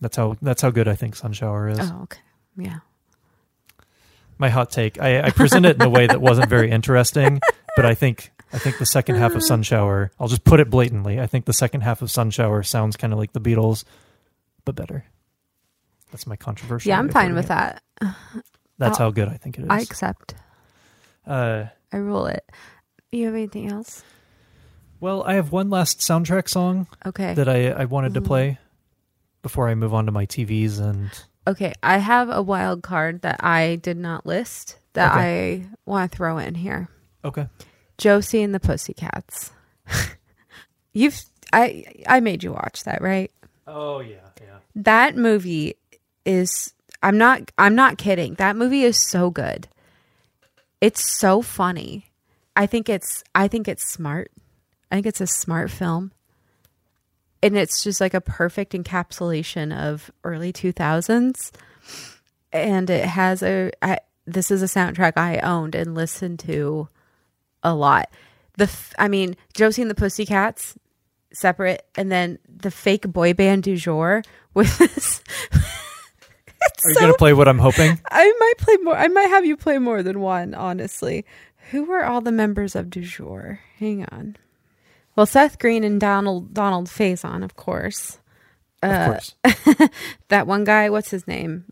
That's how that's how good I think Sun Shower is. Oh, okay. Yeah. My hot take. I, I present it in a way that wasn't very interesting, but I think I think the second half of Sun Shower. I'll just put it blatantly. I think the second half of Sun Shower sounds kind of like the Beatles, but better. That's my controversial. Yeah, I'm fine with it. that. That's I'll- how good I think it is. I accept. uh, I rule it. You have anything else? well, I have one last soundtrack song Okay. that I, I wanted to Mhm. play before I move on to my TVs and Okay, I have a wild card that I did not list that I want to throw in here. okay. Josie and the Pussycats. [LAUGHS] You've I I made you watch that, right? Oh yeah, yeah. That movie is I'm not I'm not kidding. That movie is so good. It's so funny. I think it's I think it's smart. I think it's a smart film. And it's just like a perfect encapsulation of early 2000s. And it has a I, this is a soundtrack I owned and listened to a lot. The f- I mean, Josie and the Pussycats separate and then the fake boy band du jour with this [LAUGHS] Are you gonna play what I'm hoping? [LAUGHS] I might play more. I might have you play more than one, honestly. Who were all the members of Du jour? Hang on. Well, Seth Green and Donald Donald Faison, of course. of uh, course. [LAUGHS] That one guy, what's his name?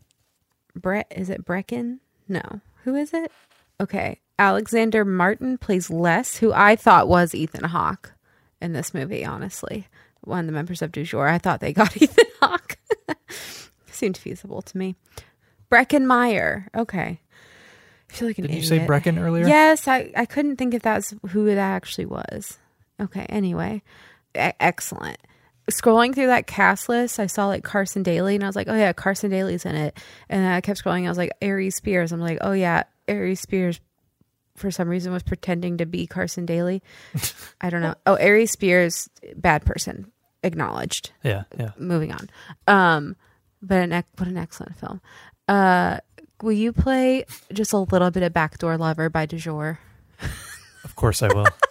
Brett is it Breckin? No. Who is it? Okay. Alexander Martin plays Les, who I thought was Ethan Hawke in this movie, honestly. One of the members of Du jour. I thought they got [LAUGHS] Ethan Hawke. [LAUGHS] Seemed feasible to me. Breckin Meyer. Okay. I feel like an Did you say Breckin earlier? Yes, I, I couldn't think if that's who it actually was. Okay, anyway, E- excellent. Scrolling through that cast list, I saw like Carson Daly, and I was like, oh yeah, Carson Daly's in it. And I kept scrolling, I was like, Aries Spears. I'm like, oh yeah, Aries Spears for some reason was pretending to be Carson Daly. I don't know. Oh, Aries Spears, bad person, acknowledged Yeah, yeah. moving on. Um, but an ec- what an excellent film. Uh, will you play just a little bit of Backdoor Lover by Du jour? Of course I will. [LAUGHS]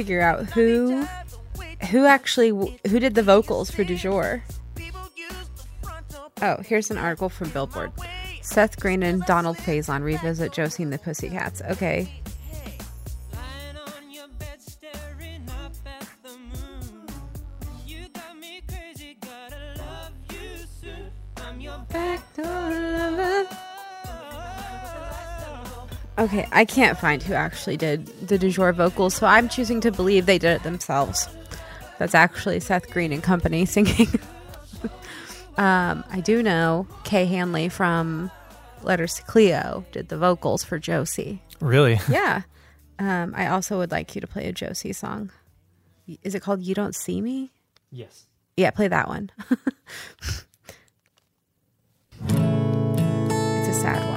figure out who who actually who did the vocals for Du jour. Oh, here's an article from Billboard. Seth Green and Donald Faison revisit Josie and the Pussycats. Okay. Your Okay, I can't find who actually did the du jour vocals, so I'm choosing to believe they did it themselves. That's actually Seth Green and company [LAUGHS] singing. um, I do know Kay Hanley from Letters to Cleo did the vocals for Josie. really? [LAUGHS] Yeah. Um, I also would like you to play a Josie song. Is it called You Don't See Me? Yes. Yeah, play that one. [LAUGHS] it's a sad one.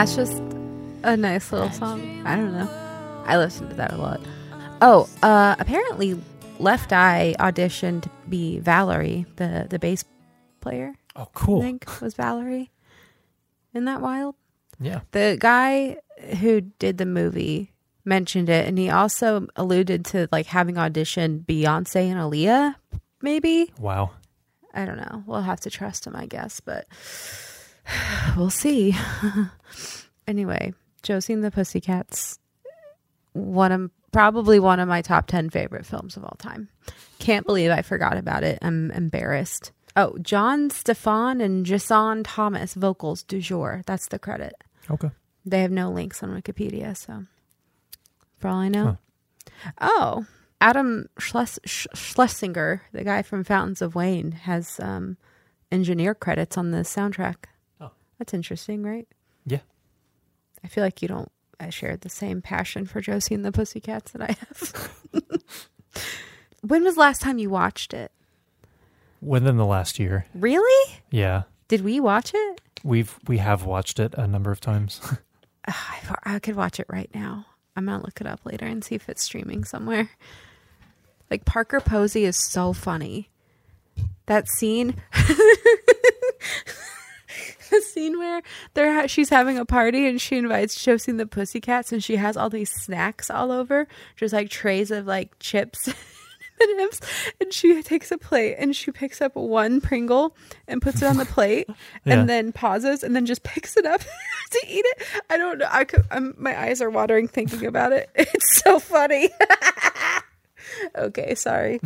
That's just a nice little song. I don't know. I listen to that a lot. Oh, uh, apparently Left Eye auditioned to be Valerie, the the bass player. Oh, I cool. think was Valerie. Isn't that wild? Yeah. The guy who did the movie mentioned it, and he also alluded to like having auditioned Beyonce and Aaliyah. Maybe Wow. I don't know. We'll have to trust him, I guess, but [SIGHS] we'll see. [LAUGHS] anyway, Josie and the Pussycats, one of probably one of my top ten favorite films of all time. Can't believe I forgot about it. I'm embarrassed. Oh, John Stefan and Jason Thomas vocals du jour. That's the credit. Okay. They have no links on Wikipedia, so for all I know. Oh, Adam Schles- Schlesinger, the guy from Fountains of Wayne, has um, engineer credits on the soundtrack. That's interesting, right? Yeah. I feel like you don't I share the same passion for Josie and the Pussycats that I have. [LAUGHS] when was the last time you watched it? Within the last year. Really? Yeah. Did we watch it? We've we have watched it a number of times. [LAUGHS] I, I could watch it right now. I'm gonna look it up later and see if it's streaming somewhere. Like Parker Posey is so funny. That scene, [LAUGHS] the scene where they're ha- she's having a party and she invites Josie and the Pussycats and she has all these snacks all over, just like trays of like chips. [LAUGHS] and she takes a plate and she picks up one Pringle and puts it on the plate [LAUGHS] Yeah. and then pauses and then just picks it up [LAUGHS] to eat it. I don't know. I could, I'm, my eyes are watering thinking about it. It's so funny. okay, sorry.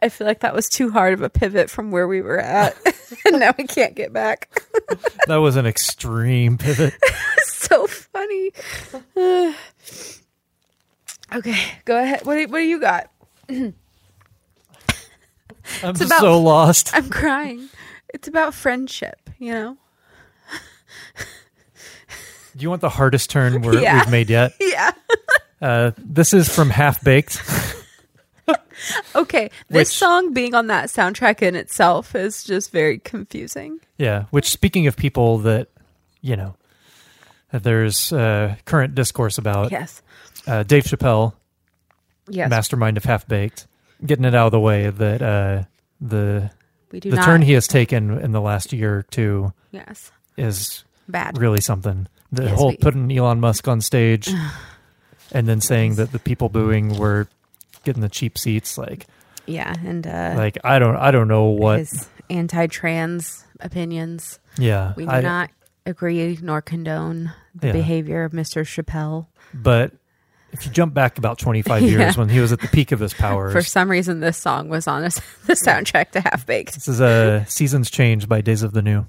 I feel like that was too hard of a pivot from where we were at, [LAUGHS] and now we can't get back. [LAUGHS] that was an extreme pivot. [LAUGHS] so funny. [SIGHS] okay, go ahead. What do, what do you got? I'm just about- so lost. I'm crying. It's about friendship, you know? Do you want the hardest turn we're, Yeah. we've made yet? Yeah. Uh, this is from Half Baked. [LAUGHS] Okay, this Which- song being on that soundtrack in itself is just very confusing. Yeah, which speaking of people that, you know, that there's uh, current discourse about. Yes. Uh, Dave Chappelle, Yes. mastermind of Half Baked, getting it out of the way that uh, the We do the not- turn he has taken in the last year or two Yes. is Bad. really something. The Yes, whole we- putting Elon Musk on stage [SIGHS] and then saying that the people booing were getting the cheap seats, like Yeah, and uh like I don't I don't know what his anti-trans opinions. Yeah, We do I- not agree nor condone the Yeah. behavior of Mr. Chappelle. But if you jump back about 25 [LAUGHS] years Yeah. when he was at the peak of his powers, For some reason, this song was on us- [LAUGHS] the soundtrack to Half Baked. this is a Seasons Change by Days of the New.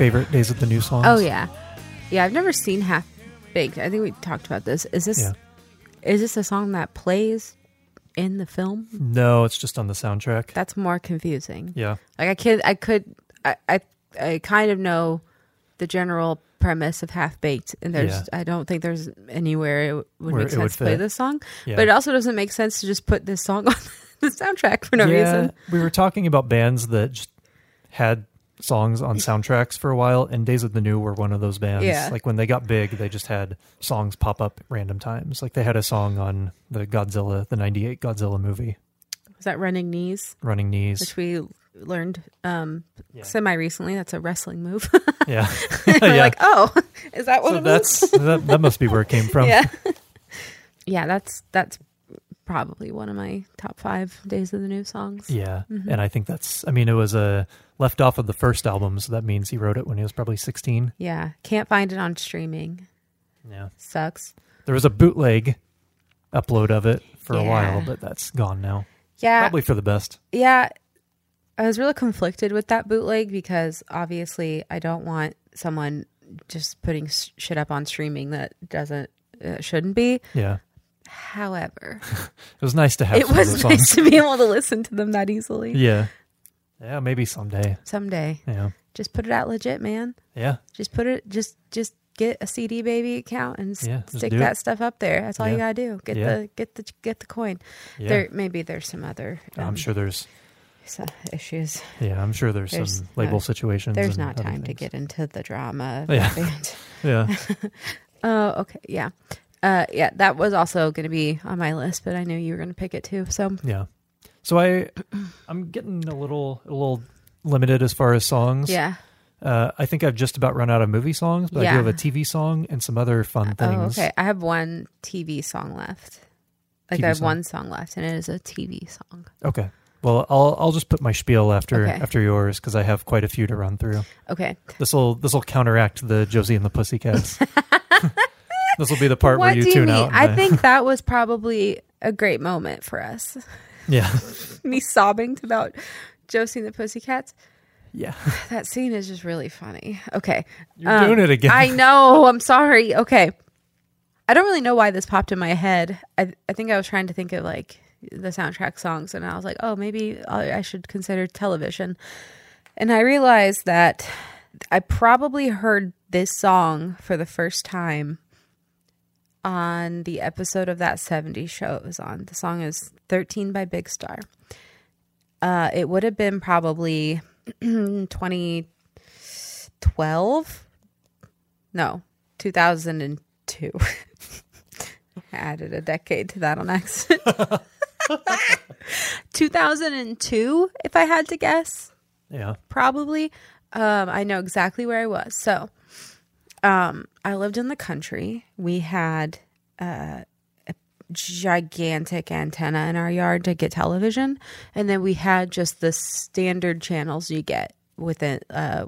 Favorite Days of the New songs. Oh yeah, yeah. I've never seen Half Baked. I think we talked about this. Is this Yeah. is this a song that plays in the film? No, it's just on the soundtrack. That's more confusing. Yeah. Like I could, I could, I, I I kind of know the general premise of Half Baked, and there's Yeah. I don't think there's anywhere it would Where make sense would to play this song. Yeah. But it also doesn't make sense to just put this song [LAUGHS] on the soundtrack for no reason. we were talking about bands that just had songs on soundtracks for a while, and Days of the New were one of those bands. Yeah. Like when they got big, they just had songs pop up random times. Like they had a song on the Godzilla, the '98 Godzilla movie, Was that Running Knees, "Running Knees." which we learned um, Yeah. semi recently? That's a wrestling move. yeah, [LAUGHS] [LAUGHS] yeah. like, oh, is that what so that's that, that must be where it came [LAUGHS] from. yeah, yeah. That's that's probably one of my top five Days of the New songs. Yeah, Mm-hmm. and I think that's. I mean, it was a left off of the first album, so that means he wrote it when he was probably 16. Yeah, can't find it on streaming. Yeah, Sucks. there was a bootleg upload of it for a while, but that's gone now. Yeah, Probably for the best. yeah. I was really conflicted with that bootleg because obviously I don't want someone just putting shit up on streaming that doesn't uh, shouldn't be. Yeah, However, it was nice to have. it some was nice to be able to listen to them that easily. Yeah, yeah, maybe someday. Someday, Yeah, just put it out legit, man. yeah, Just put it. Just just get a CD baby account and Yeah, stick that it. stuff up there. That's all you gotta do. Get Yeah. the get the get the coin. yeah. There maybe there's some other. I'm um, sure there's. so- issues. Yeah, I'm sure there's, There's some label situations. There's and not time to get into the drama. Of Yeah. [LAUGHS] Yeah, [LAUGHS] Oh, okay. Yeah. Uh, yeah, that was also going to be on my list, but I knew you were going to pick it too. So, yeah. So I, I'm getting a little, a little limited as far as songs. yeah. Uh, I think I've just about run out of movie songs, but I do have a TV song and some other fun Oh, things. okay. I have one TV song left. Like TV I have song. one song left, and it is a TV song. Okay. Well, I'll I'll just put my spiel after Okay. after yours because I have quite a few to run through. Okay. This will this will counteract the Josie and the Pussycats. [LAUGHS] [LAUGHS] this will be the part what where you tune mean? out. I [LAUGHS] think that was probably a great moment for us. yeah, [LAUGHS] Me sobbing about Josie and the Pussycats. yeah. [SIGHS] That scene is just really funny. Okay. You're Um, doing it again. I know. I'm sorry. Okay. I don't really know why this popped in my head. I I think I was trying to think of like the soundtrack songs, and I was like, oh, maybe I I should consider television. And I realized that I probably heard this song for the first time on the episode of that 70s show it was on. The song is 13 by Big Star. Uh, it would have been probably [CLEARS THROAT] 2012. No, 2002. [LAUGHS] I added a decade to that on accident. [LAUGHS] 2002, if I had to guess yeah. probably. Um, I know exactly where I was. So, um, I lived in the country. We had uh, a gigantic antenna in our yard to get television, and then we had just the standard channels you get within, uh,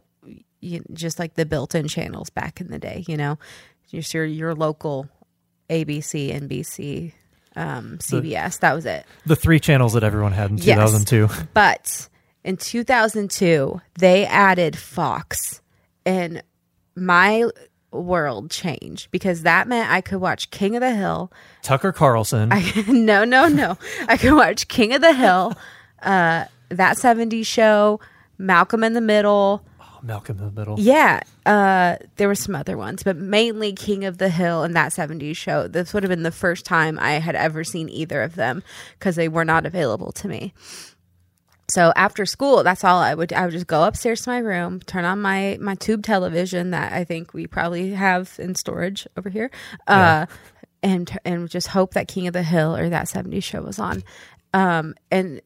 you, just like the built-in channels back in the day. You know, just your your local ABC, NBC, um, CBS. that was it. The three channels that everyone had in Yes. 2002. But in 2002, they added Fox, and my world changed because that meant I could watch King of the Hill. Tucker Carlson. I, [LAUGHS] no, no, no. I could watch King of the Hill, uh, that 70s show, Malcolm in the Middle. oh, Malcolm in the Middle. Yeah, uh, there were some other ones, but mainly King of the Hill and that 70s show. This would have been the first time I had ever seen either of them because they were not available to me. So after school, that's all I would. I would just go upstairs to my room, turn on my my tube television that I think we probably have in storage over here, uh, and and just hope that King of the Hill or that 70s show was on. Um, and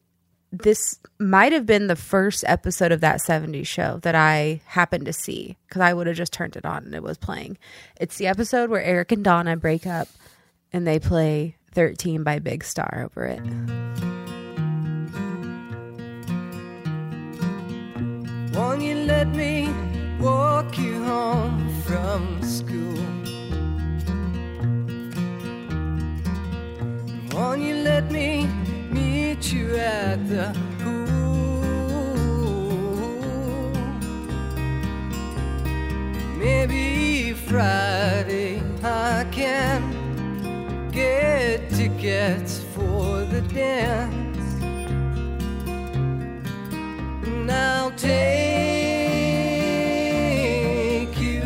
this might have been the first episode of that 70s show that I happened to see because I would have just turned it on and it was playing. It's the episode where Eric and Donna break up and they play 13 by Big Star over it. Won't you let me walk you home from school? Won't you let me meet you at the pool? Maybe Friday I can get tickets for the dance. I'll take you.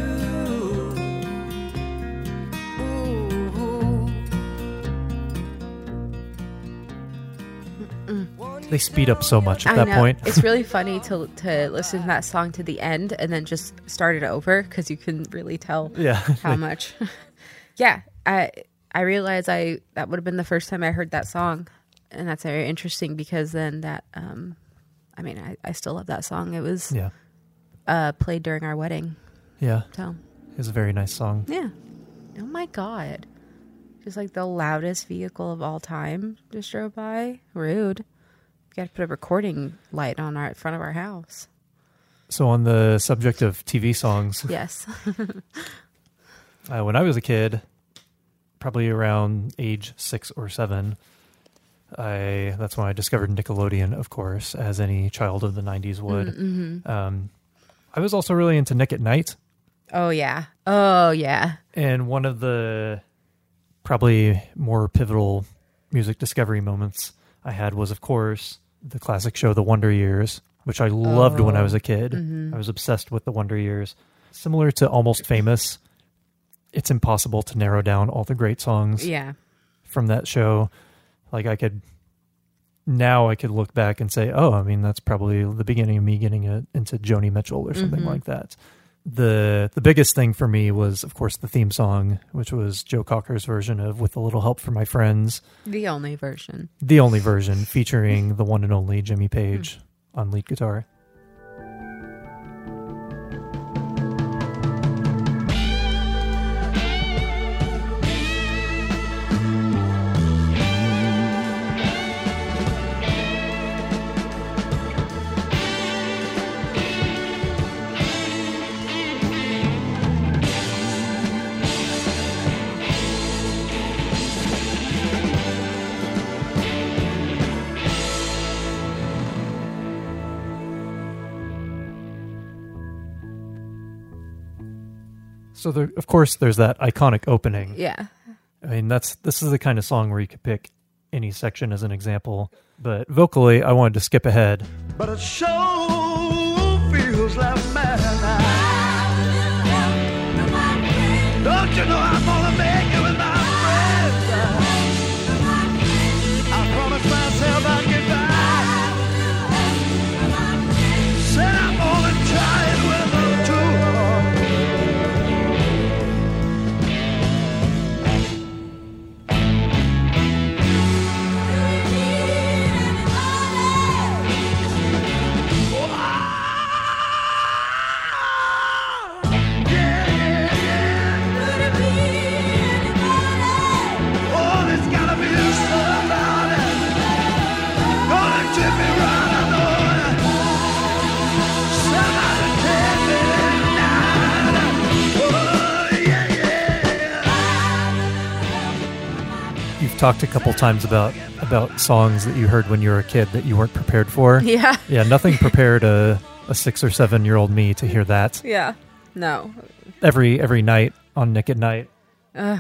They speed up so much at I that know. point. it's really [LAUGHS] funny to to listen to that song to the end and then just start it over because you can really tell Yeah. [LAUGHS] how much. [LAUGHS] yeah, I I realized I that would have been the first time I heard that song, and that's very interesting because then that um I mean I, I still love that song. It was yeah, uh played during our wedding, yeah, so was a very nice song. yeah. Oh my god, just like the loudest vehicle of all time just drove by. Rude. We got to put a recording light on our front of our house. So on the subject of TV songs, Yes. [LAUGHS] uh, when I was a kid, probably around age six or seven, I that's when I discovered Nickelodeon, of course, as any child of the '90s would. Mm-hmm. Um, I was also really into Nick at Night, Oh yeah. Oh yeah. and one of the probably more pivotal music discovery moments I had was, of course, the classic show The Wonder Years, which I loved when I was a kid. I was obsessed with The Wonder Years. Similar to Almost Famous, it's impossible to narrow down all the great songs Yeah. from that show. Like I could now I could look back and say, "Oh, I mean that's probably the beginning of me getting a, into Joni Mitchell or something mm-hmm. like that." The the biggest thing for me was of course the theme song, which was Joe Cocker's version of With a Little Help from My Friends, The only version. the only version featuring the one and only Jimmy Page hmm. on lead guitar. So there, of course, there's that iconic opening. Yeah. I mean, that's this is the kind of song where you could pick any section as an example. But vocally, I wanted to skip ahead. But it sure feels like talked a couple times about about songs that you heard when you were a kid that you weren't prepared for. [LAUGHS] Yeah. Yeah, nothing prepared a, a six or seven year old me to hear that Yeah. No. every every night on Nick at Night. Ugh.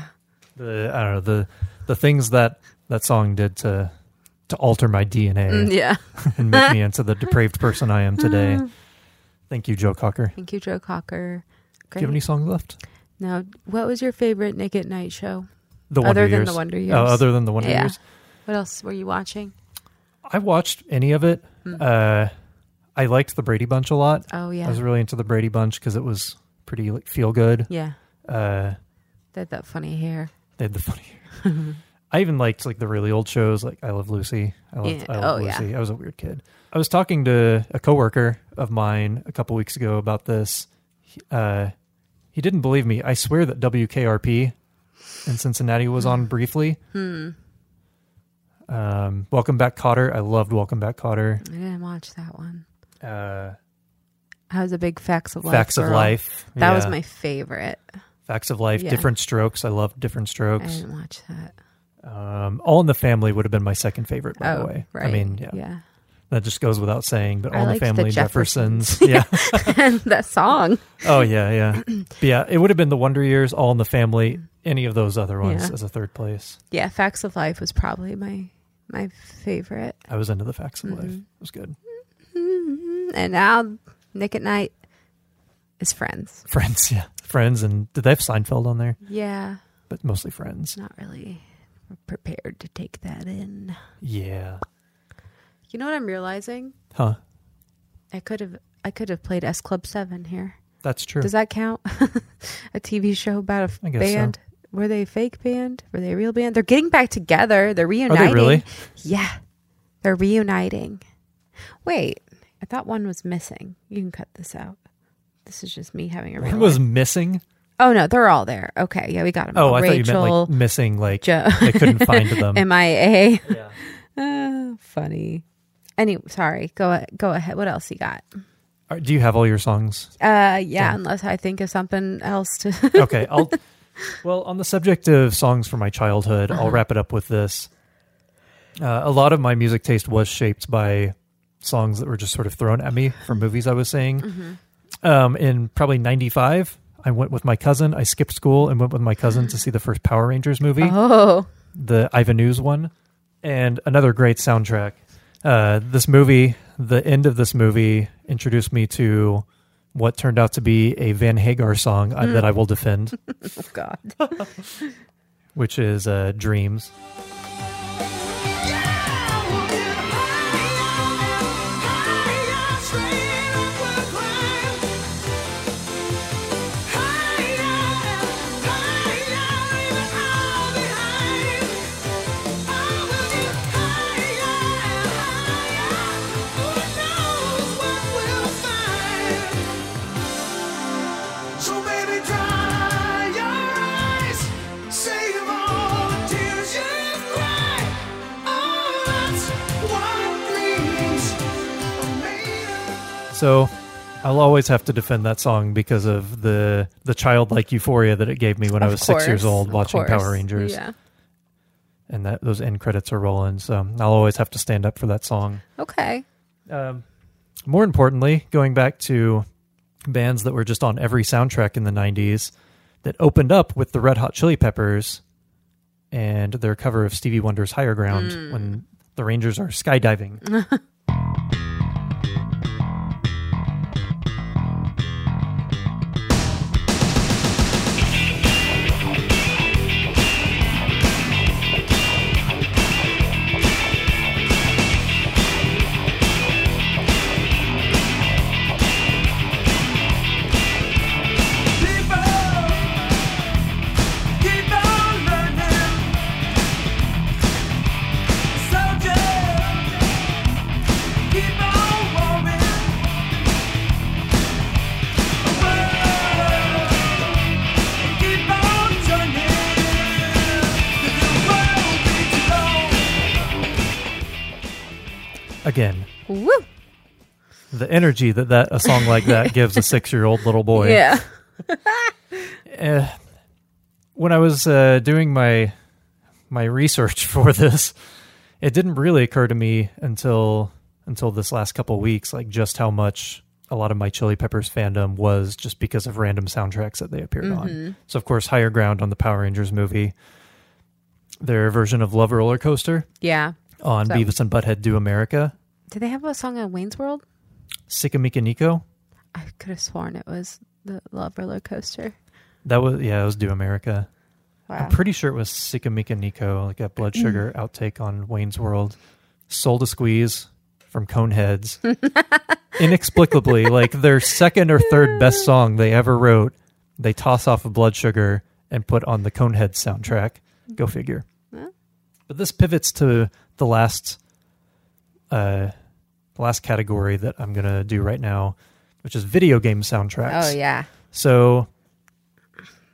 The I don't know the the things that that song did to to alter my DNA Mm, yeah. [LAUGHS] and make me [LAUGHS] into the depraved person I am today. Thank you, Joe Cocker. Thank you, Joe Cocker. Do you have any songs left? Now, what was your favorite Nick at Night show? The Other Wonder than the Wonder Oh, Years. other than the Wonder Yeah. Years. What else were you watching? I watched any of it. Uh, I liked the Brady Bunch a lot. Oh yeah. I was really into the Brady Bunch because it was pretty like, feel good. yeah. Uh, They had that funny hair. they had the funny. Hair. I even liked like the really old shows, like I Love Lucy. I loved Yeah. I Love Oh, yeah. Lucy. I was a weird kid. I was talking to a coworker of mine a couple weeks ago about this. He, uh, he didn't believe me. I swear that WKRP in Cincinnati was on briefly. Hmm. Um, Welcome Back, Kotter. I loved Welcome Back, Kotter. I didn't watch that one. Uh, I was a big Facts of Life. Facts of. Life. That was my favorite. Facts of Life. Yeah. Different Strokes. I loved Different Strokes. I didn't watch that. Um, All in the Family would have been my second favorite, by oh, the way. right. I mean, yeah, yeah. that just goes without saying. But I All in the liked the Family, Jeffersons. Jeffersons. [LAUGHS] yeah. and [LAUGHS] that song. Oh yeah, yeah. [CLEARS THROAT] But yeah, it would have been the Wonder Years, All in the Family, any of those other ones Yeah. as a third place. Yeah, Facts of Life was probably my my favorite. I was into the Facts of Mm-hmm. Life. It was good. And now Nick at Night is Friends. Friends, [LAUGHS] yeah, Friends, and did they have Seinfeld on there? Yeah, But mostly Friends. not really prepared to take that in. Yeah. You know what I'm realizing? Huh. I could have I could have played S Club Seven here. That's true. Does that count? [LAUGHS] a TV show about a guess so. Band? Were they a fake band? Were they a real band? They're getting back together. They're reuniting. really? Yeah. They're reuniting. Wait, I thought one was missing. You can cut this out. This is just me having a real One was life- missing. Oh no, they're all there. Okay, yeah, we got them. Oh, I thought you Rachel, meant like missing, like Jo- they couldn't find [LAUGHS] them. MIA. Yeah. Uh, [LAUGHS] funny. Anyway, sorry. Go go ahead. What else you got? Do you have all your songs? Uh, yeah. Done. Unless I think of something else to. okay, I'll. [LAUGHS] Well, on the subject of songs from my childhood, Uh-huh. I'll wrap it up with this. Uh, a lot of my music taste was shaped by songs that were just sort of thrown at me from movies I was seeing. Mm-hmm. Um, in probably '95, I went with my cousin. I skipped school and went with my cousin to [GASPS] see the first Power Rangers movie, oh, the Ivan Ooze one, and another great soundtrack. Uh, this movie, the end of this movie, introduced me to what turned out to be a Van Hagar song uh, that I will defend. [LAUGHS] oh God. [LAUGHS] which is uh, Dreams. So I'll always have to defend that song because of the the childlike euphoria that it gave me when I Of was six years old watching. Power Rangers, Yeah. and that those end credits are rolling. So I'll always have to stand up for that song. Okay. Um, more importantly, going back to bands that were just on every soundtrack in the 90s that opened up with the Red Hot Chili Peppers and their cover of Stevie Wonder's Higher Ground Hmm. when the Rangers are skydiving. [LAUGHS] the energy that, that a song like that [LAUGHS] gives a six year old little boy. Yeah. [LAUGHS] Eh, when I was uh, doing my my research for this, it didn't really occur to me until until this last couple of weeks, like just how much a lot of my Chili Peppers fandom was just because of random soundtracks that they appeared on. So, of course, Higher Ground on the Power Rangers movie, their version of Love Roller Coaster Yeah. on So- Beavis and Butthead Do America, Did they have a song on Wayne's World? Sikamikanico. I could have sworn it was the Love Roller Coaster. That was yeah, it was Do America. Wow. I'm pretty sure it was Sikamikanico, like a blood sugar outtake on Wayne's World. Soul to Squeeze from Coneheads. [LAUGHS] Inexplicably, like their second or third best song they ever wrote, they toss off of blood sugar and put on the Coneheads soundtrack. Go figure. But this pivots to the last uh last category that I'm gonna do right now, which is video game soundtracks. oh yeah. So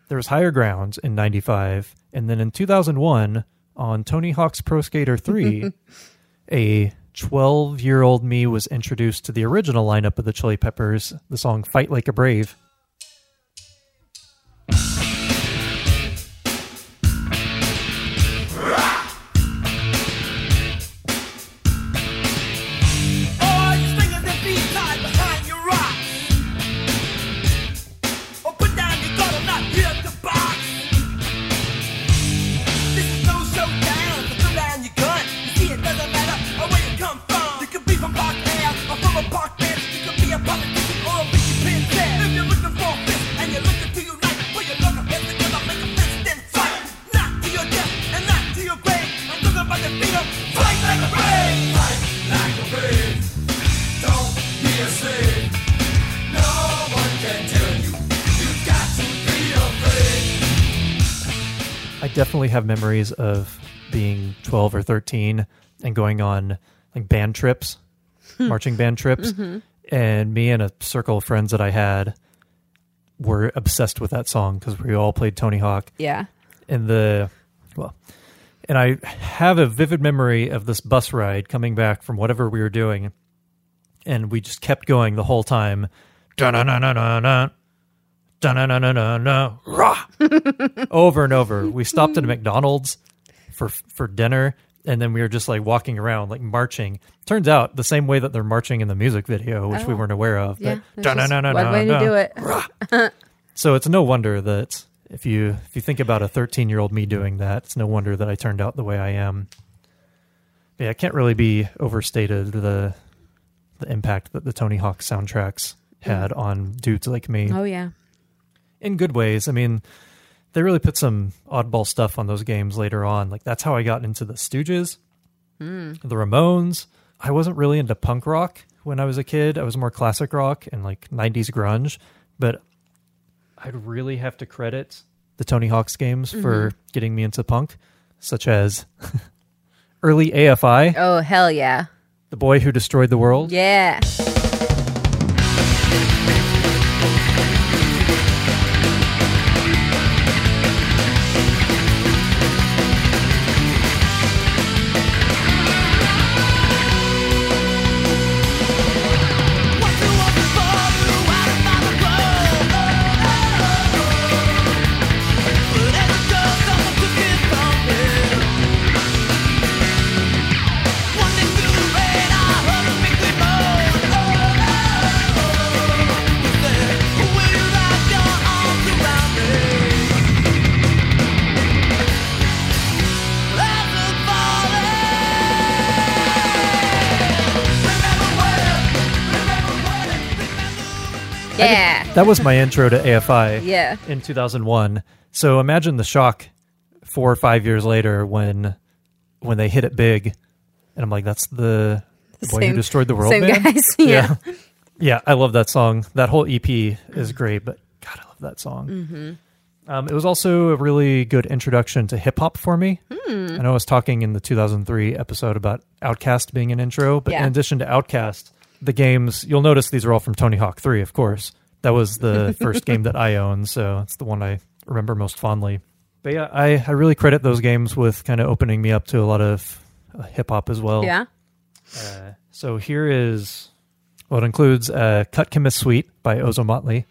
there was Higher Ground in 95. And then in 2001, on Tony Hawk's Pro Skater 3, [LAUGHS] a 12 year old me was introduced to the original lineup of the Chili Peppers, the song Fight Like a Brave. I definitely have memories of being 12 or 13 and going on like band trips, hmm. marching band trips. Mm-hmm. And me and a circle of friends that I had were obsessed with that song because we all played Tony Hawk. Yeah. And the, well, and I have a vivid memory of this bus ride coming back from whatever we were doing. And we just kept going the whole time. Rah! [LAUGHS] over and over. We stopped at a McDonald's for for dinner, and then we were just like walking around, like marching. Turns out the same way that they're marching in the music video, which we Oh. weren't aware of. Yeah. One way to do it. [LAUGHS] So it's no wonder that if you if you think about a 13 year old me doing that, it's no wonder that I turned out the way I am. Yeah, it can't really be overstated the the impact that the Tony Hawk soundtracks had mm. on dudes like me Oh yeah. In good ways. I mean, they really put some oddball stuff on those games later on. Like that's how I got into the Stooges, hmm. the Ramones. I wasn't really into punk rock when I was a kid. I was more classic rock and like 90s grunge, but I'd really have to credit the Tony Hawk's games for mm-hmm. getting me into punk, such as [LAUGHS] early AFI, Oh hell yeah. The Boy Who Destroyed the World. Yeah. That was my intro to AFI. Yeah. in 2001. So imagine the shock four or five years later when when they hit it big, and I'm like, that's the, the boy Same- who destroyed the world. same band? guys, [LAUGHS] yeah. yeah, Yeah, I love that song. That whole EP is great, but God, I love that song. Mm-hmm. Um, it was also a really good introduction to hip hop for me. Hmm. I know I was talking in the 2003 episode about OutKast being an intro, but Yeah. in addition to OutKast, the games you'll notice these are all from Tony Hawk 3, of course. That was the [LAUGHS] first game that I owned, so it's the one I remember most fondly. But yeah, I, I really credit those games with kind of opening me up to a lot of uh, hip hop as well. Yeah. Uh, so here is well, it includes uh, "Cut Chemist Suite" by Ozomatli.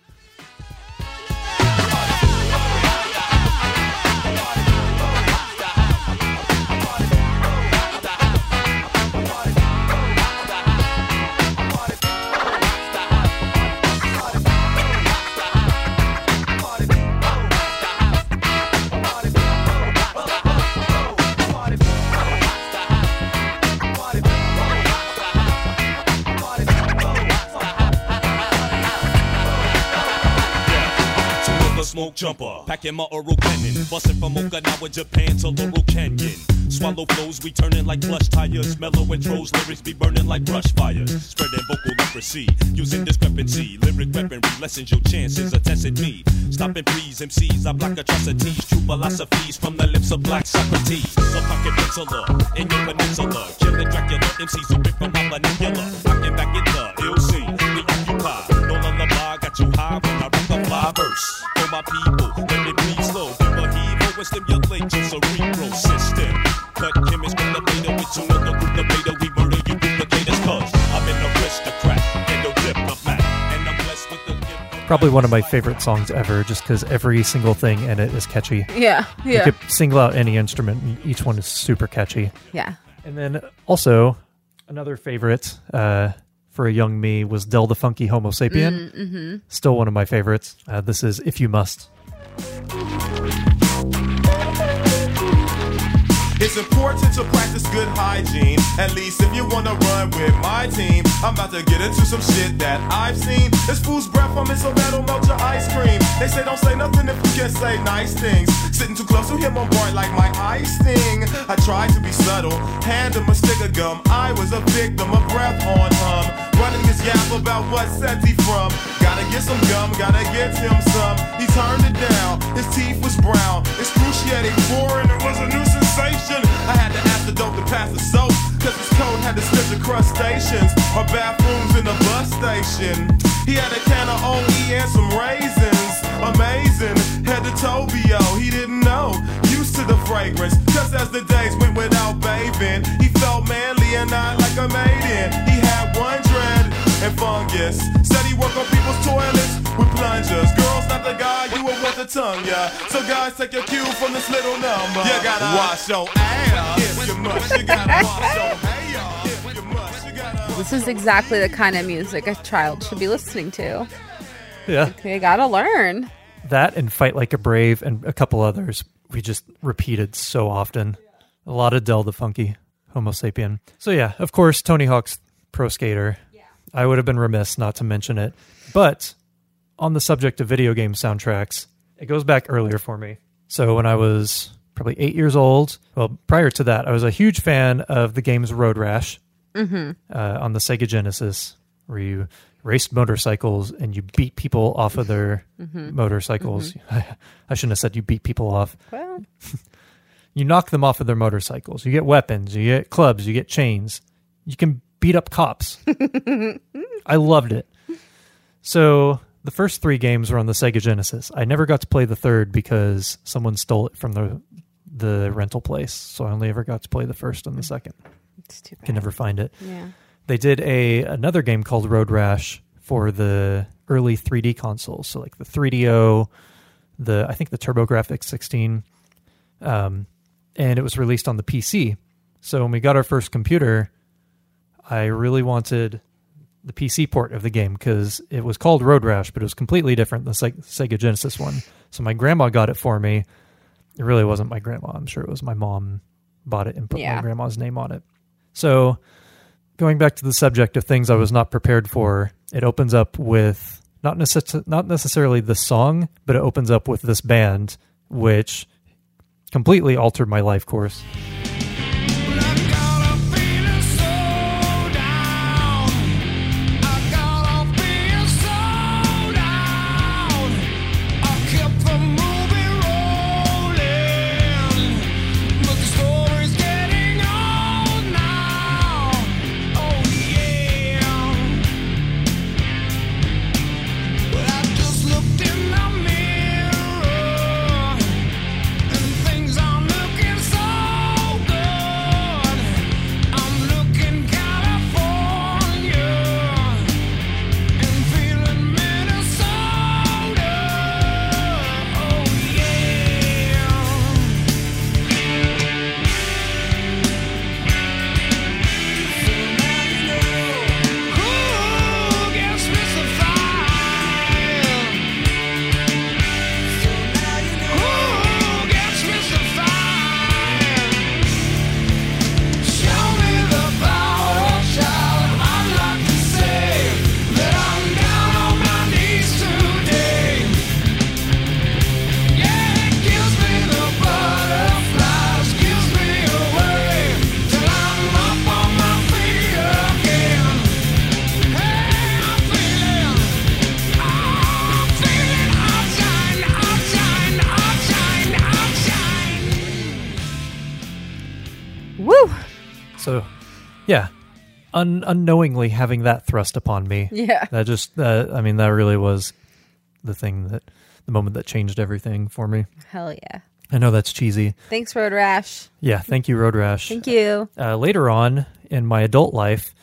Jumper, packing my oral cannon, busting from Okinawa, Japan to Laurel Canyon. Swallow flows, we turning like plush tires. Mellow intros, lyrics be burning like brush fires. Spreading vocal leprosy, using discrepancy. Lyric weaponry lessens your chances of testing me. Stopping please, MCs, I block atrocities. True philosophies from the lips of black Socrates. So pocket penciler in your peninsula. Killing Dracula, MCs who rip from my vernacular. Rocking back in the ill scene, we occupy. No lullaby, got you high when I rock verse. For my people, let me breathe slow. Give a heave and stimulate your cerebral system. Cut chemists from the beta with two in the group, the beta. We murder you duplicators, cause I'm an aristocrat and no diplomat. And I'm blessed with the gift Probably one of my favorite songs ever, just because every single thing in it is catchy. Yeah. yeah. You Yeah. could single out any instrument, and each one is super catchy. Yeah. And then also another favorite uh, for a young me was Del the Funky Homosapien. Mm-hmm. Still one of my favorites. Uh, this is If You Must. It's important to practice good hygiene. At least if you wanna run with my team. I'm about to get into some shit that I've seen. This fool's breath on me so that'll melt your ice cream. They say don't say nothing if you can't say nice things. Sitting too close to him on board like my eye sting. I tried to be subtle, hand him a stick of gum. I was a victim of breath on hum. running his yap about what set he from. Gotta get some gum, gotta get him some. He turned it down, his teeth was brown, excruciating boring, it was a new sensation. I had to ask the dope to pass the soap, cause his coat had to stench of crustaceans, or bathrooms in the bus station. He had a can of OE and some raisins, amazing, head to Tobio, he didn't know. Used to the fragrance, just as the days went without bathing. He felt manly and not like a maiden. And fungus. Said he worked on people's toilets with plungers. Girls, not the guy you would want the tongue, yeah. So guys, take your cue from this little number. You gotta wash your ass if you must. You gotta wash your hair if you must. You gotta. [LAUGHS] This is exactly the kind of music a child should be listening to. Yeah. They gotta learn. That and Fight Like a Brave and a couple others we just repeated so often. A lot of Del the Funky, Homosapien. So yeah, of course, Tony Hawk's Pro Skater. I would have been remiss not to mention it. But on the subject of video game soundtracks, it goes back earlier for me. So when I was probably eight years old, well, prior to that, I was a huge fan of the games Road Rash Mm-hmm. uh, on the Sega Genesis, where you raced motorcycles and you beat people off of their Mhm. motorcycles. [LAUGHS] I shouldn't have said you beat people off. Well, [LAUGHS] You knock them off of their motorcycles. You get weapons. You get clubs. You get chains. You can beat up cops. [LAUGHS] I loved it. So the first three games were on the Sega Genesis. I never got to play the third because someone stole it from the the rental place. So I only ever got to play the first and the second. It's too Can never find it. Yeah. They did a another game called Road Rash for the early 3D consoles. So like the 3DO, the I think the TurboGrafx 16, um, and it was released on the PC. So when we got our first computer, I really wanted the PC port of the game because it was called Road Rash, but it was completely different than the Sega Genesis one. So my grandma got it for me. It really wasn't my grandma. I'm sure it was my mom bought it and put Yeah. my grandma's name on it. So going back to the subject of things I was not prepared for, it opens up with not necess- not necessarily the song, but it opens up with this band, which completely altered my life course. Unknowingly having that thrust upon me. Yeah. that just uh, I mean that really was the thing that the moment that changed everything for me. Hell yeah. I know that's cheesy. Thanks, Road Rash. Yeah, thank you, Road Rash. Thank you. Uh, later on in my adult life,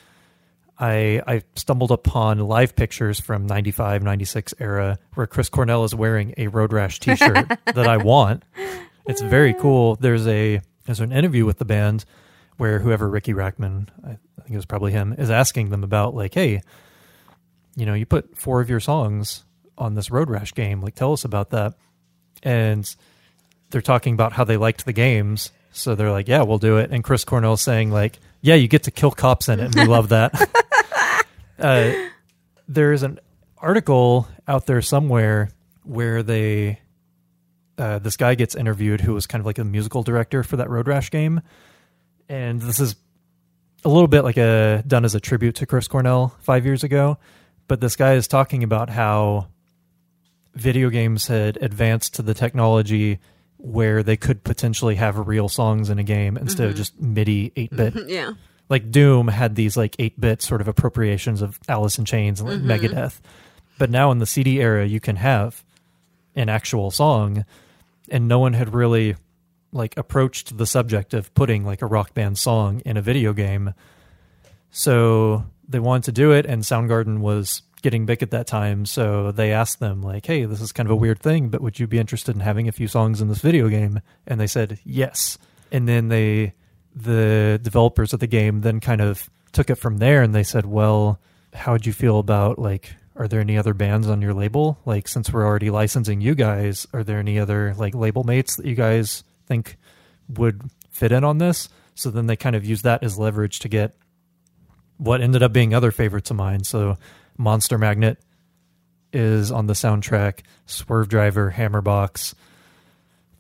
I I stumbled upon live pictures from 95, 96 era where Chris Cornell is wearing a Road Rash t-shirt [LAUGHS] that I want. It's very cool. There's a there's an interview with the band where whoever Riki Rachtman, I, think it was probably him, is asking them about like, hey, you know, you put four of your songs on this Road Rash game. Like, tell us about that. And they're talking about how they liked the games. So they're like, yeah, we'll do it. And Chris Cornell saying like, yeah, you get to kill cops in it, and we love that. [LAUGHS] uh, there's an article out there somewhere where they, uh, this guy gets interviewed who was kind of like a musical director for that Road Rash game, and this is a little bit like a done as a tribute to Chris Cornell five years ago. But this guy is talking about how video games had advanced to the technology where they could potentially have real songs in a game instead of Mhm. just MIDI 8 bit. Yeah. Like Doom had these like 8 bit sort of appropriations of Alice in Chains and like Mhm. Megadeth. But now in the CD era, you can have an actual song, and no one had really like approached the subject of putting like a rock band song in a video game. So they wanted to do it, and Soundgarden was getting big at that time. So they asked them, like, hey, this is kind of a weird thing, but would you be interested in having a few songs in this video game? And they said, yes. And then they, the developers of the game, then kind of took it from there and they said, well, how would you feel about like, are there any other bands on your label? Like, since we're already licensing you guys, are there any other like label mates that you guys think would fit in on this? So then they kind of used that as leverage to get what ended up being other favorites of mine. So Monster Magnet is on the soundtrack, Swervedriver, Hammerbox,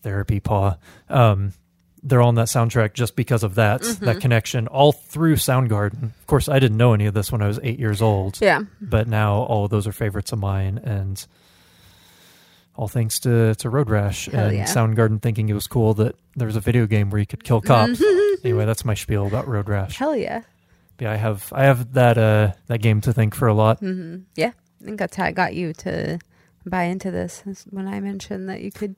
Therapy Paw. Um, they're all on that soundtrack just because of that Mhm. that connection all through Soundgarden. Of course, I didn't know any of this when I was eight years old. Yeah. but now all of those are favorites of mine, and all thanks to to Road Rash Hell and yeah. Soundgarden thinking it was cool that there was a video game where you could kill cops. [LAUGHS] anyway, that's my spiel about Road Rash. Hell yeah. Yeah, I have I have that uh that game to thank for a lot. hmm Yeah, I think that's how I got you to buy into this. when I mentioned that you could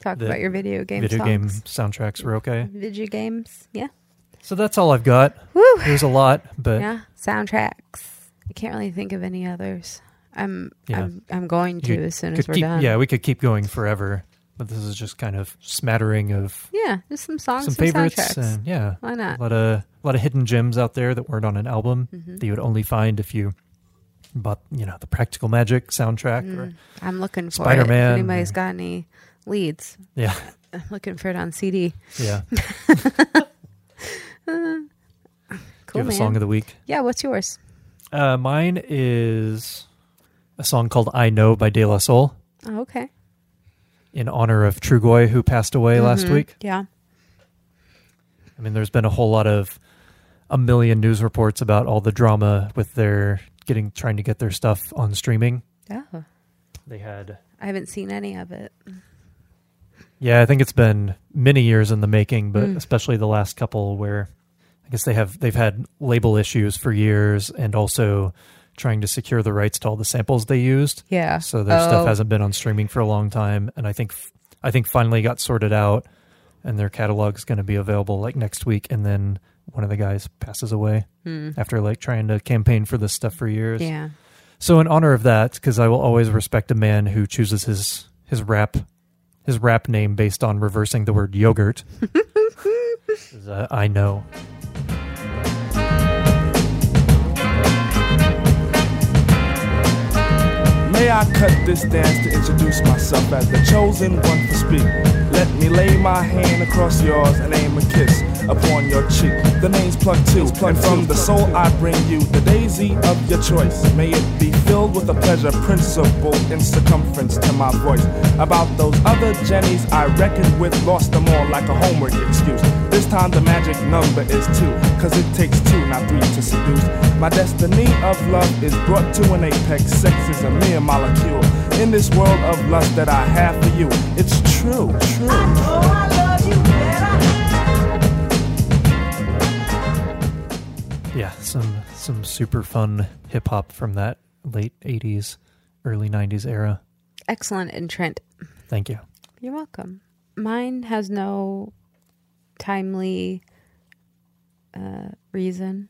talk The about your video game video songs. game soundtracks were okay. Video games, yeah. So that's all I've got. Woo. There's a lot, but yeah, soundtracks. I can't really think of any others. I'm Yeah. I'm I'm going to you as soon as we're keep- done. Yeah, we could keep going forever, but this is just kind of smattering of Yeah, just some songs, some some, favorites, and yeah, Why not? A lot of a lot of hidden gems out there that weren't on an album Mhm. that you would only find if you bought, you know, the Practical Magic soundtrack or Mm, I'm looking for Spider Man. anybody's got any leads? Yeah. [LAUGHS] I'm looking for it on CD. Yeah. Uh, [LAUGHS] Do cool, you have a song of the week? Yeah, what's yours? Uh, mine is a song called "I Know" by De La Soul Oh, okay. in honor of Trugoy, who passed away last Mhm. week. Yeah. I mean, there's been a whole lot of a million news reports about all the drama with their getting trying to get their stuff on streaming. Yeah. They had I haven't seen any of it. Yeah, I think it's been many years in the making, but Mm. especially the last couple where I guess they have they've had label issues for years and also trying to secure the rights to all the samples they used. Yeah. So their Oh. stuff hasn't been on streaming for a long time and I think I think finally got sorted out and their catalog is going to be available like next week and then one of the guys passes away Hmm. after like trying to campaign for this stuff for years. Yeah. So in honor of that, because I will always respect a man who chooses his his rap his rap name based on reversing the word yogurt. [LAUGHS] uh, I know. May I cut this dance to introduce myself as the chosen one to speak? Let me lay my hand across yours and aim a kiss upon your cheek. The name's Plug Two, and from the soul I bring you the daisy of your choice. May it be filled with a pleasure principle in circumference to my voice. About those other Jennies I reckoned with, lost them all like a homework excuse. This time the magic number is two, cause it takes two, not three to seduce. My destiny of love is brought to an apex. Sex is a mere molecule. In this world of lust that I have for you, it's true, true. Yeah, some some super fun hip hop from that late '80s, early '90s era. Excellent entrant. Thank you. You're welcome. Mine has no timely uh, reason.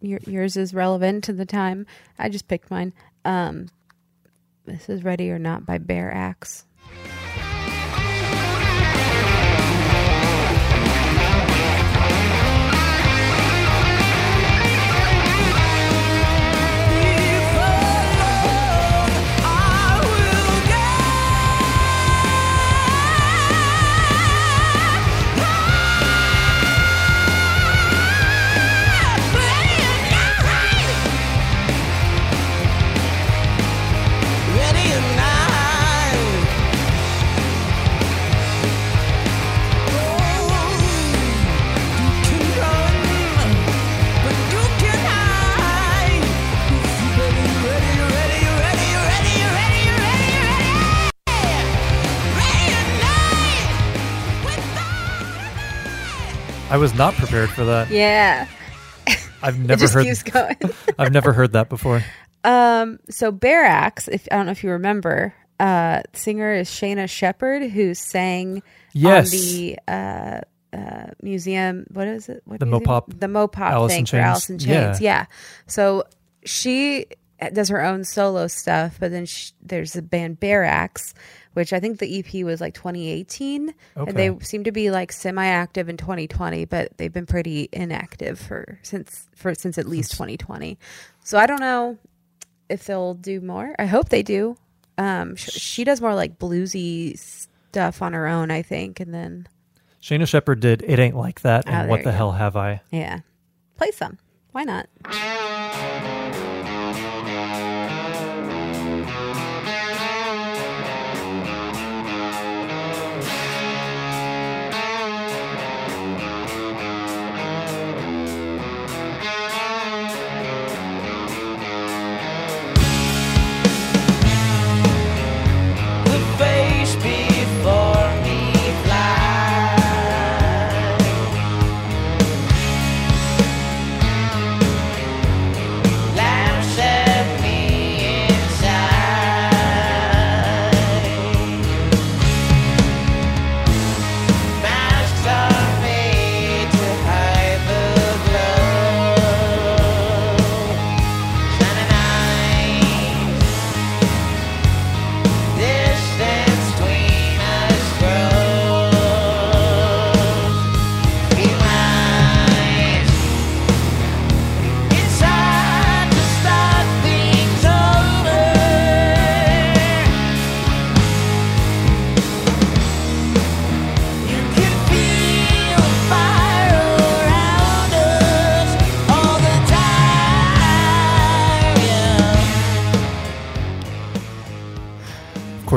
Your, yours is relevant to the time. I just picked mine. Um, this is Ready or Not by Bearaxe. Was not prepared for that. Yeah. [LAUGHS] I've It never just heard. keeps going. [LAUGHS] I've never heard that before. Um, so Bearaxe, if I don't know if you remember, uh, singer is Shaina Shepherd, who sang Yes. on the uh, uh, museum. What is it? What The museum? Mopop The Mopop Alice in thing for Chains. Alice in Chains. Yeah. Yeah. So she does her own solo stuff, but then sh there's the band Bearaxe, which I think the EP was like 2018, Okay. and they seem to be like semi-active in 2020, but they've been pretty inactive for since for since at least 2020. So I don't know if they'll do more. I hope they do. Um, sh- she does more like bluesy stuff on her own, I think, and then Shaina Shepherd did "It Ain't Like That" Oh, and there "What the go. Hell Have I." yeah, play some. Why not?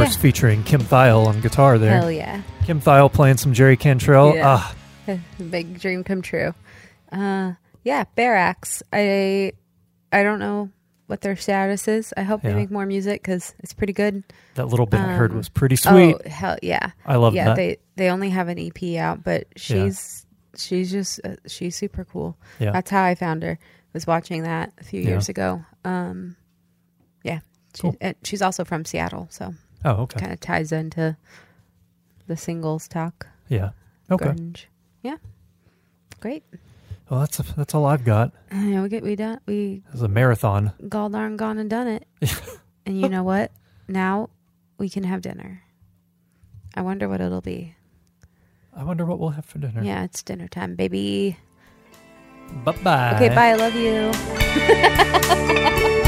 Of course, featuring Kim Thayil on guitar there. Hell yeah. Kim Thayil playing some Jerry Cantrell. Yeah. Ah, [LAUGHS] Big dream come true. Uh, yeah, Bearaxe. I I don't know what their status is. I hope Yeah. they make more music because it's pretty good. that little bit I heard Um, was pretty sweet. Oh hell yeah! I love yeah, that. they they only have an EP out, but she's she's just uh, she's super cool. Yeah. That's how I found her. Was watching that a few Yeah. years ago. Um, yeah, she, Cool. and she's also from Seattle, so Oh, okay. kind of ties into the singles talk. Yeah. Okay. grunge. Yeah, great. Well, that's that's all I've got. Yeah, we get we done we It's a marathon. gall darn gone and done it. [LAUGHS] and you know what? Now we can have dinner. I wonder what it'll be. I wonder what we'll have for dinner. Yeah, it's dinner time, baby. Bye bye. Okay, bye. I love you. [LAUGHS]